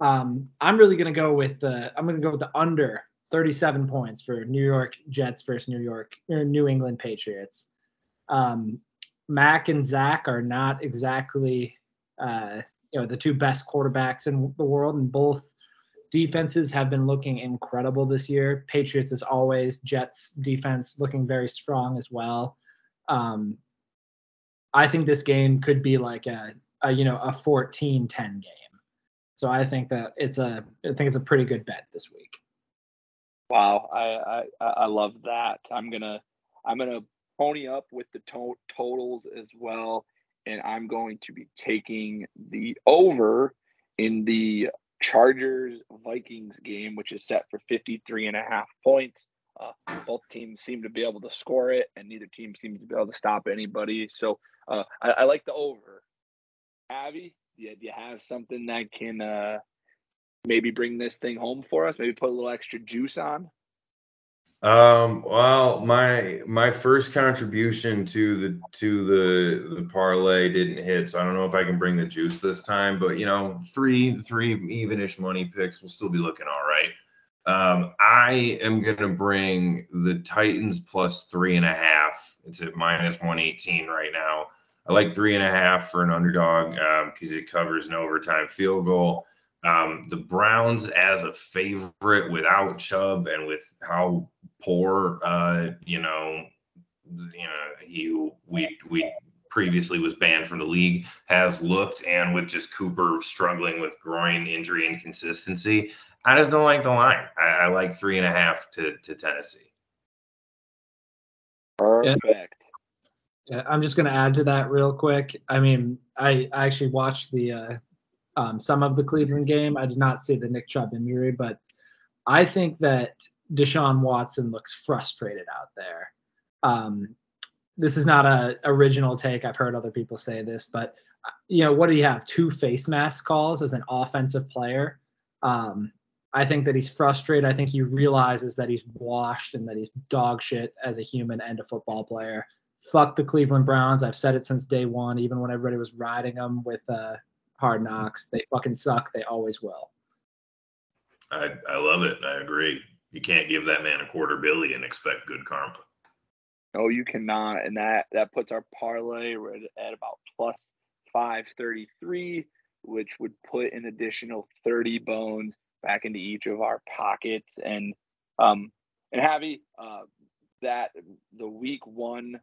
Um, I'm really going to go with the I'm going to go with the under 37 points for New York Jets versus New York or New England Patriots. Um, Mac and Zach are not exactly uh, you know the two best quarterbacks in the world, and both defenses have been looking incredible this year. Patriots as always, Jets defense looking very strong as well. Um, I think this game could be like a, a you know a 14-10 game. So I think that it's a I think it's a pretty good bet this week. Wow, I I, I love that. I'm gonna I'm gonna pony up with the to- totals as well, and I'm going to be taking the over in the Chargers Vikings game, which is set for 53 and a half points. Uh, both teams seem to be able to score it, and neither team seems to be able to stop anybody. So uh, I, I, like the over. Abby, do you, do you have something that can uh, maybe bring this thing home for us? Maybe put a little extra juice on. Um, well, my my first contribution to the to the the parlay didn't hit, so I don't know if I can bring the juice this time. But you know, three three evenish money picks will still be looking all right. Um, I am gonna bring the Titans plus three and a half. It's at minus one eighteen right now. I like three and a half for an underdog because um, it covers an overtime field goal. Um, the Browns as a favorite without Chubb and with how poor, uh, you know, you know, he we we previously was banned from the league has looked, and with just Cooper struggling with groin injury inconsistency, I just don't like the line. I, I like three and a half to to Tennessee. Perfect. Yeah, I'm just going to add to that real quick. I mean, I, I actually watched the uh, um, some of the Cleveland game. I did not see the Nick Chubb injury, but I think that Deshaun Watson looks frustrated out there. Um, this is not a original take. I've heard other people say this, but you know, what do you have? Two face mask calls as an offensive player. Um, I think that he's frustrated. I think he realizes that he's washed and that he's dog shit as a human and a football player. Fuck the Cleveland Browns. I've said it since day one, even when everybody was riding them with uh, hard knocks. They fucking suck. They always will. I, I love it. I agree. You can't give that man a quarter billy and expect good karma. No, you cannot, and that that puts our parlay at about plus five thirty three, which would put an additional thirty bones back into each of our pockets. And um, and Javi, uh, that the week one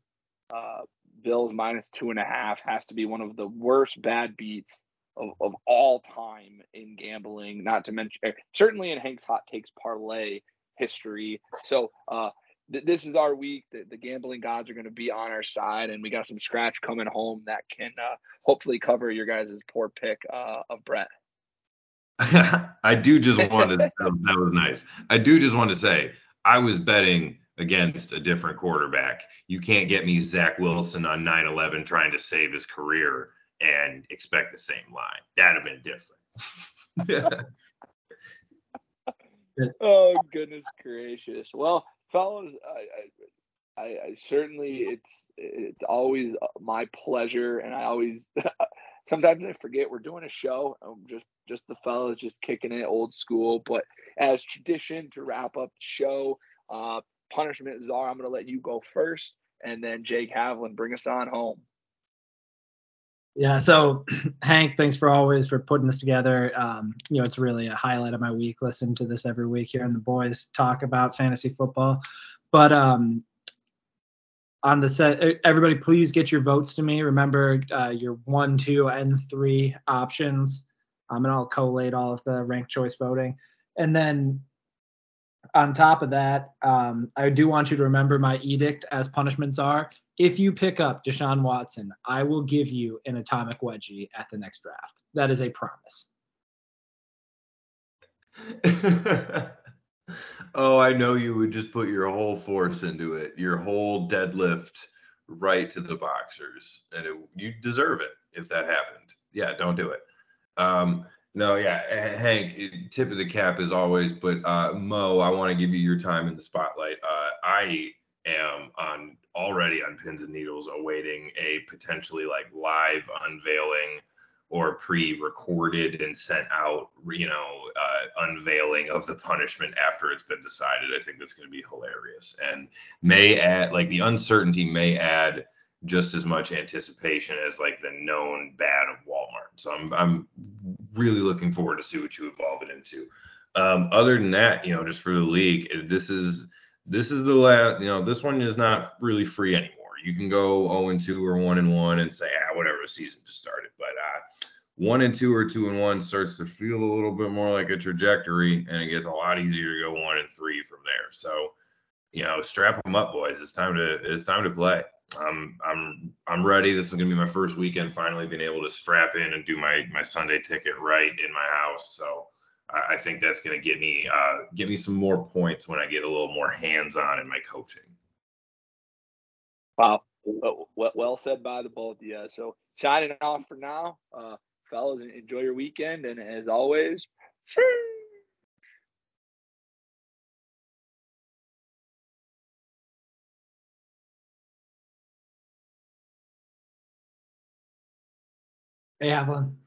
uh, Bills minus two and a half has to be one of the worst bad beats of, of all time in gambling. Not to mention, er, certainly in Hank's hot takes parlay history. So uh, th- this is our week. The, the gambling gods are going to be on our side, and we got some scratch coming home that can uh, hopefully cover your guys' poor pick uh, of Brett. I do just want to. that was nice. I do just want to say I was betting against a different quarterback. You can't get me Zach Wilson on 9/11 trying to save his career and expect the same line. That'd have been different. oh goodness gracious! Well, fellows, I, I, I, certainly it's it's always my pleasure, and I always sometimes I forget we're doing a show. I'm just just the fellas just kicking it old school. But as tradition to wrap up the show, uh, punishment czar, I'm going to let you go first, and then Jake Havlin bring us on home. Yeah. So, Hank, thanks for always for putting this together. Um, you know, it's really a highlight of my week. Listen to this every week here, and the boys talk about fantasy football. But um, on the set, everybody, please get your votes to me. Remember uh, your one, two, and three options. Um, and I'll collate all of the ranked choice voting. And then on top of that, um, I do want you to remember my edict as punishments are if you pick up Deshaun Watson, I will give you an atomic wedgie at the next draft. That is a promise. oh, I know you would just put your whole force into it, your whole deadlift right to the boxers, and it, you deserve it if that happened. Yeah, don't do it. Um, no, yeah, Hank, tip of the cap as always, but uh, Mo, I want to give you your time in the spotlight. Uh, I am on already on pins and needles awaiting a potentially like live unveiling or pre-recorded and sent out you know uh, unveiling of the punishment after it's been decided. I think that's going to be hilarious and may add like the uncertainty may add just as much anticipation as like the known bad of walmart. So i'm i'm really looking forward to see what you evolve it into. Um, other than that you know just for the league this is this is the last, you know, this one is not really free anymore. You can go 0 and 2 or 1 and 1 and say, ah, whatever, the season just started. But uh, 1 and 2 or 2 and 1 starts to feel a little bit more like a trajectory, and it gets a lot easier to go 1 and 3 from there. So, you know, strap them up, boys. It's time to it's time to play. I'm I'm I'm ready. This is gonna be my first weekend finally being able to strap in and do my my Sunday ticket right in my house. So I, think that's going to get me uh, get me some more points when I get a little more hands on in my coaching. Wow, well, well said by the both of you. So signing off for now, uh, fellas. Enjoy your weekend, and as always. Hey, Evelyn.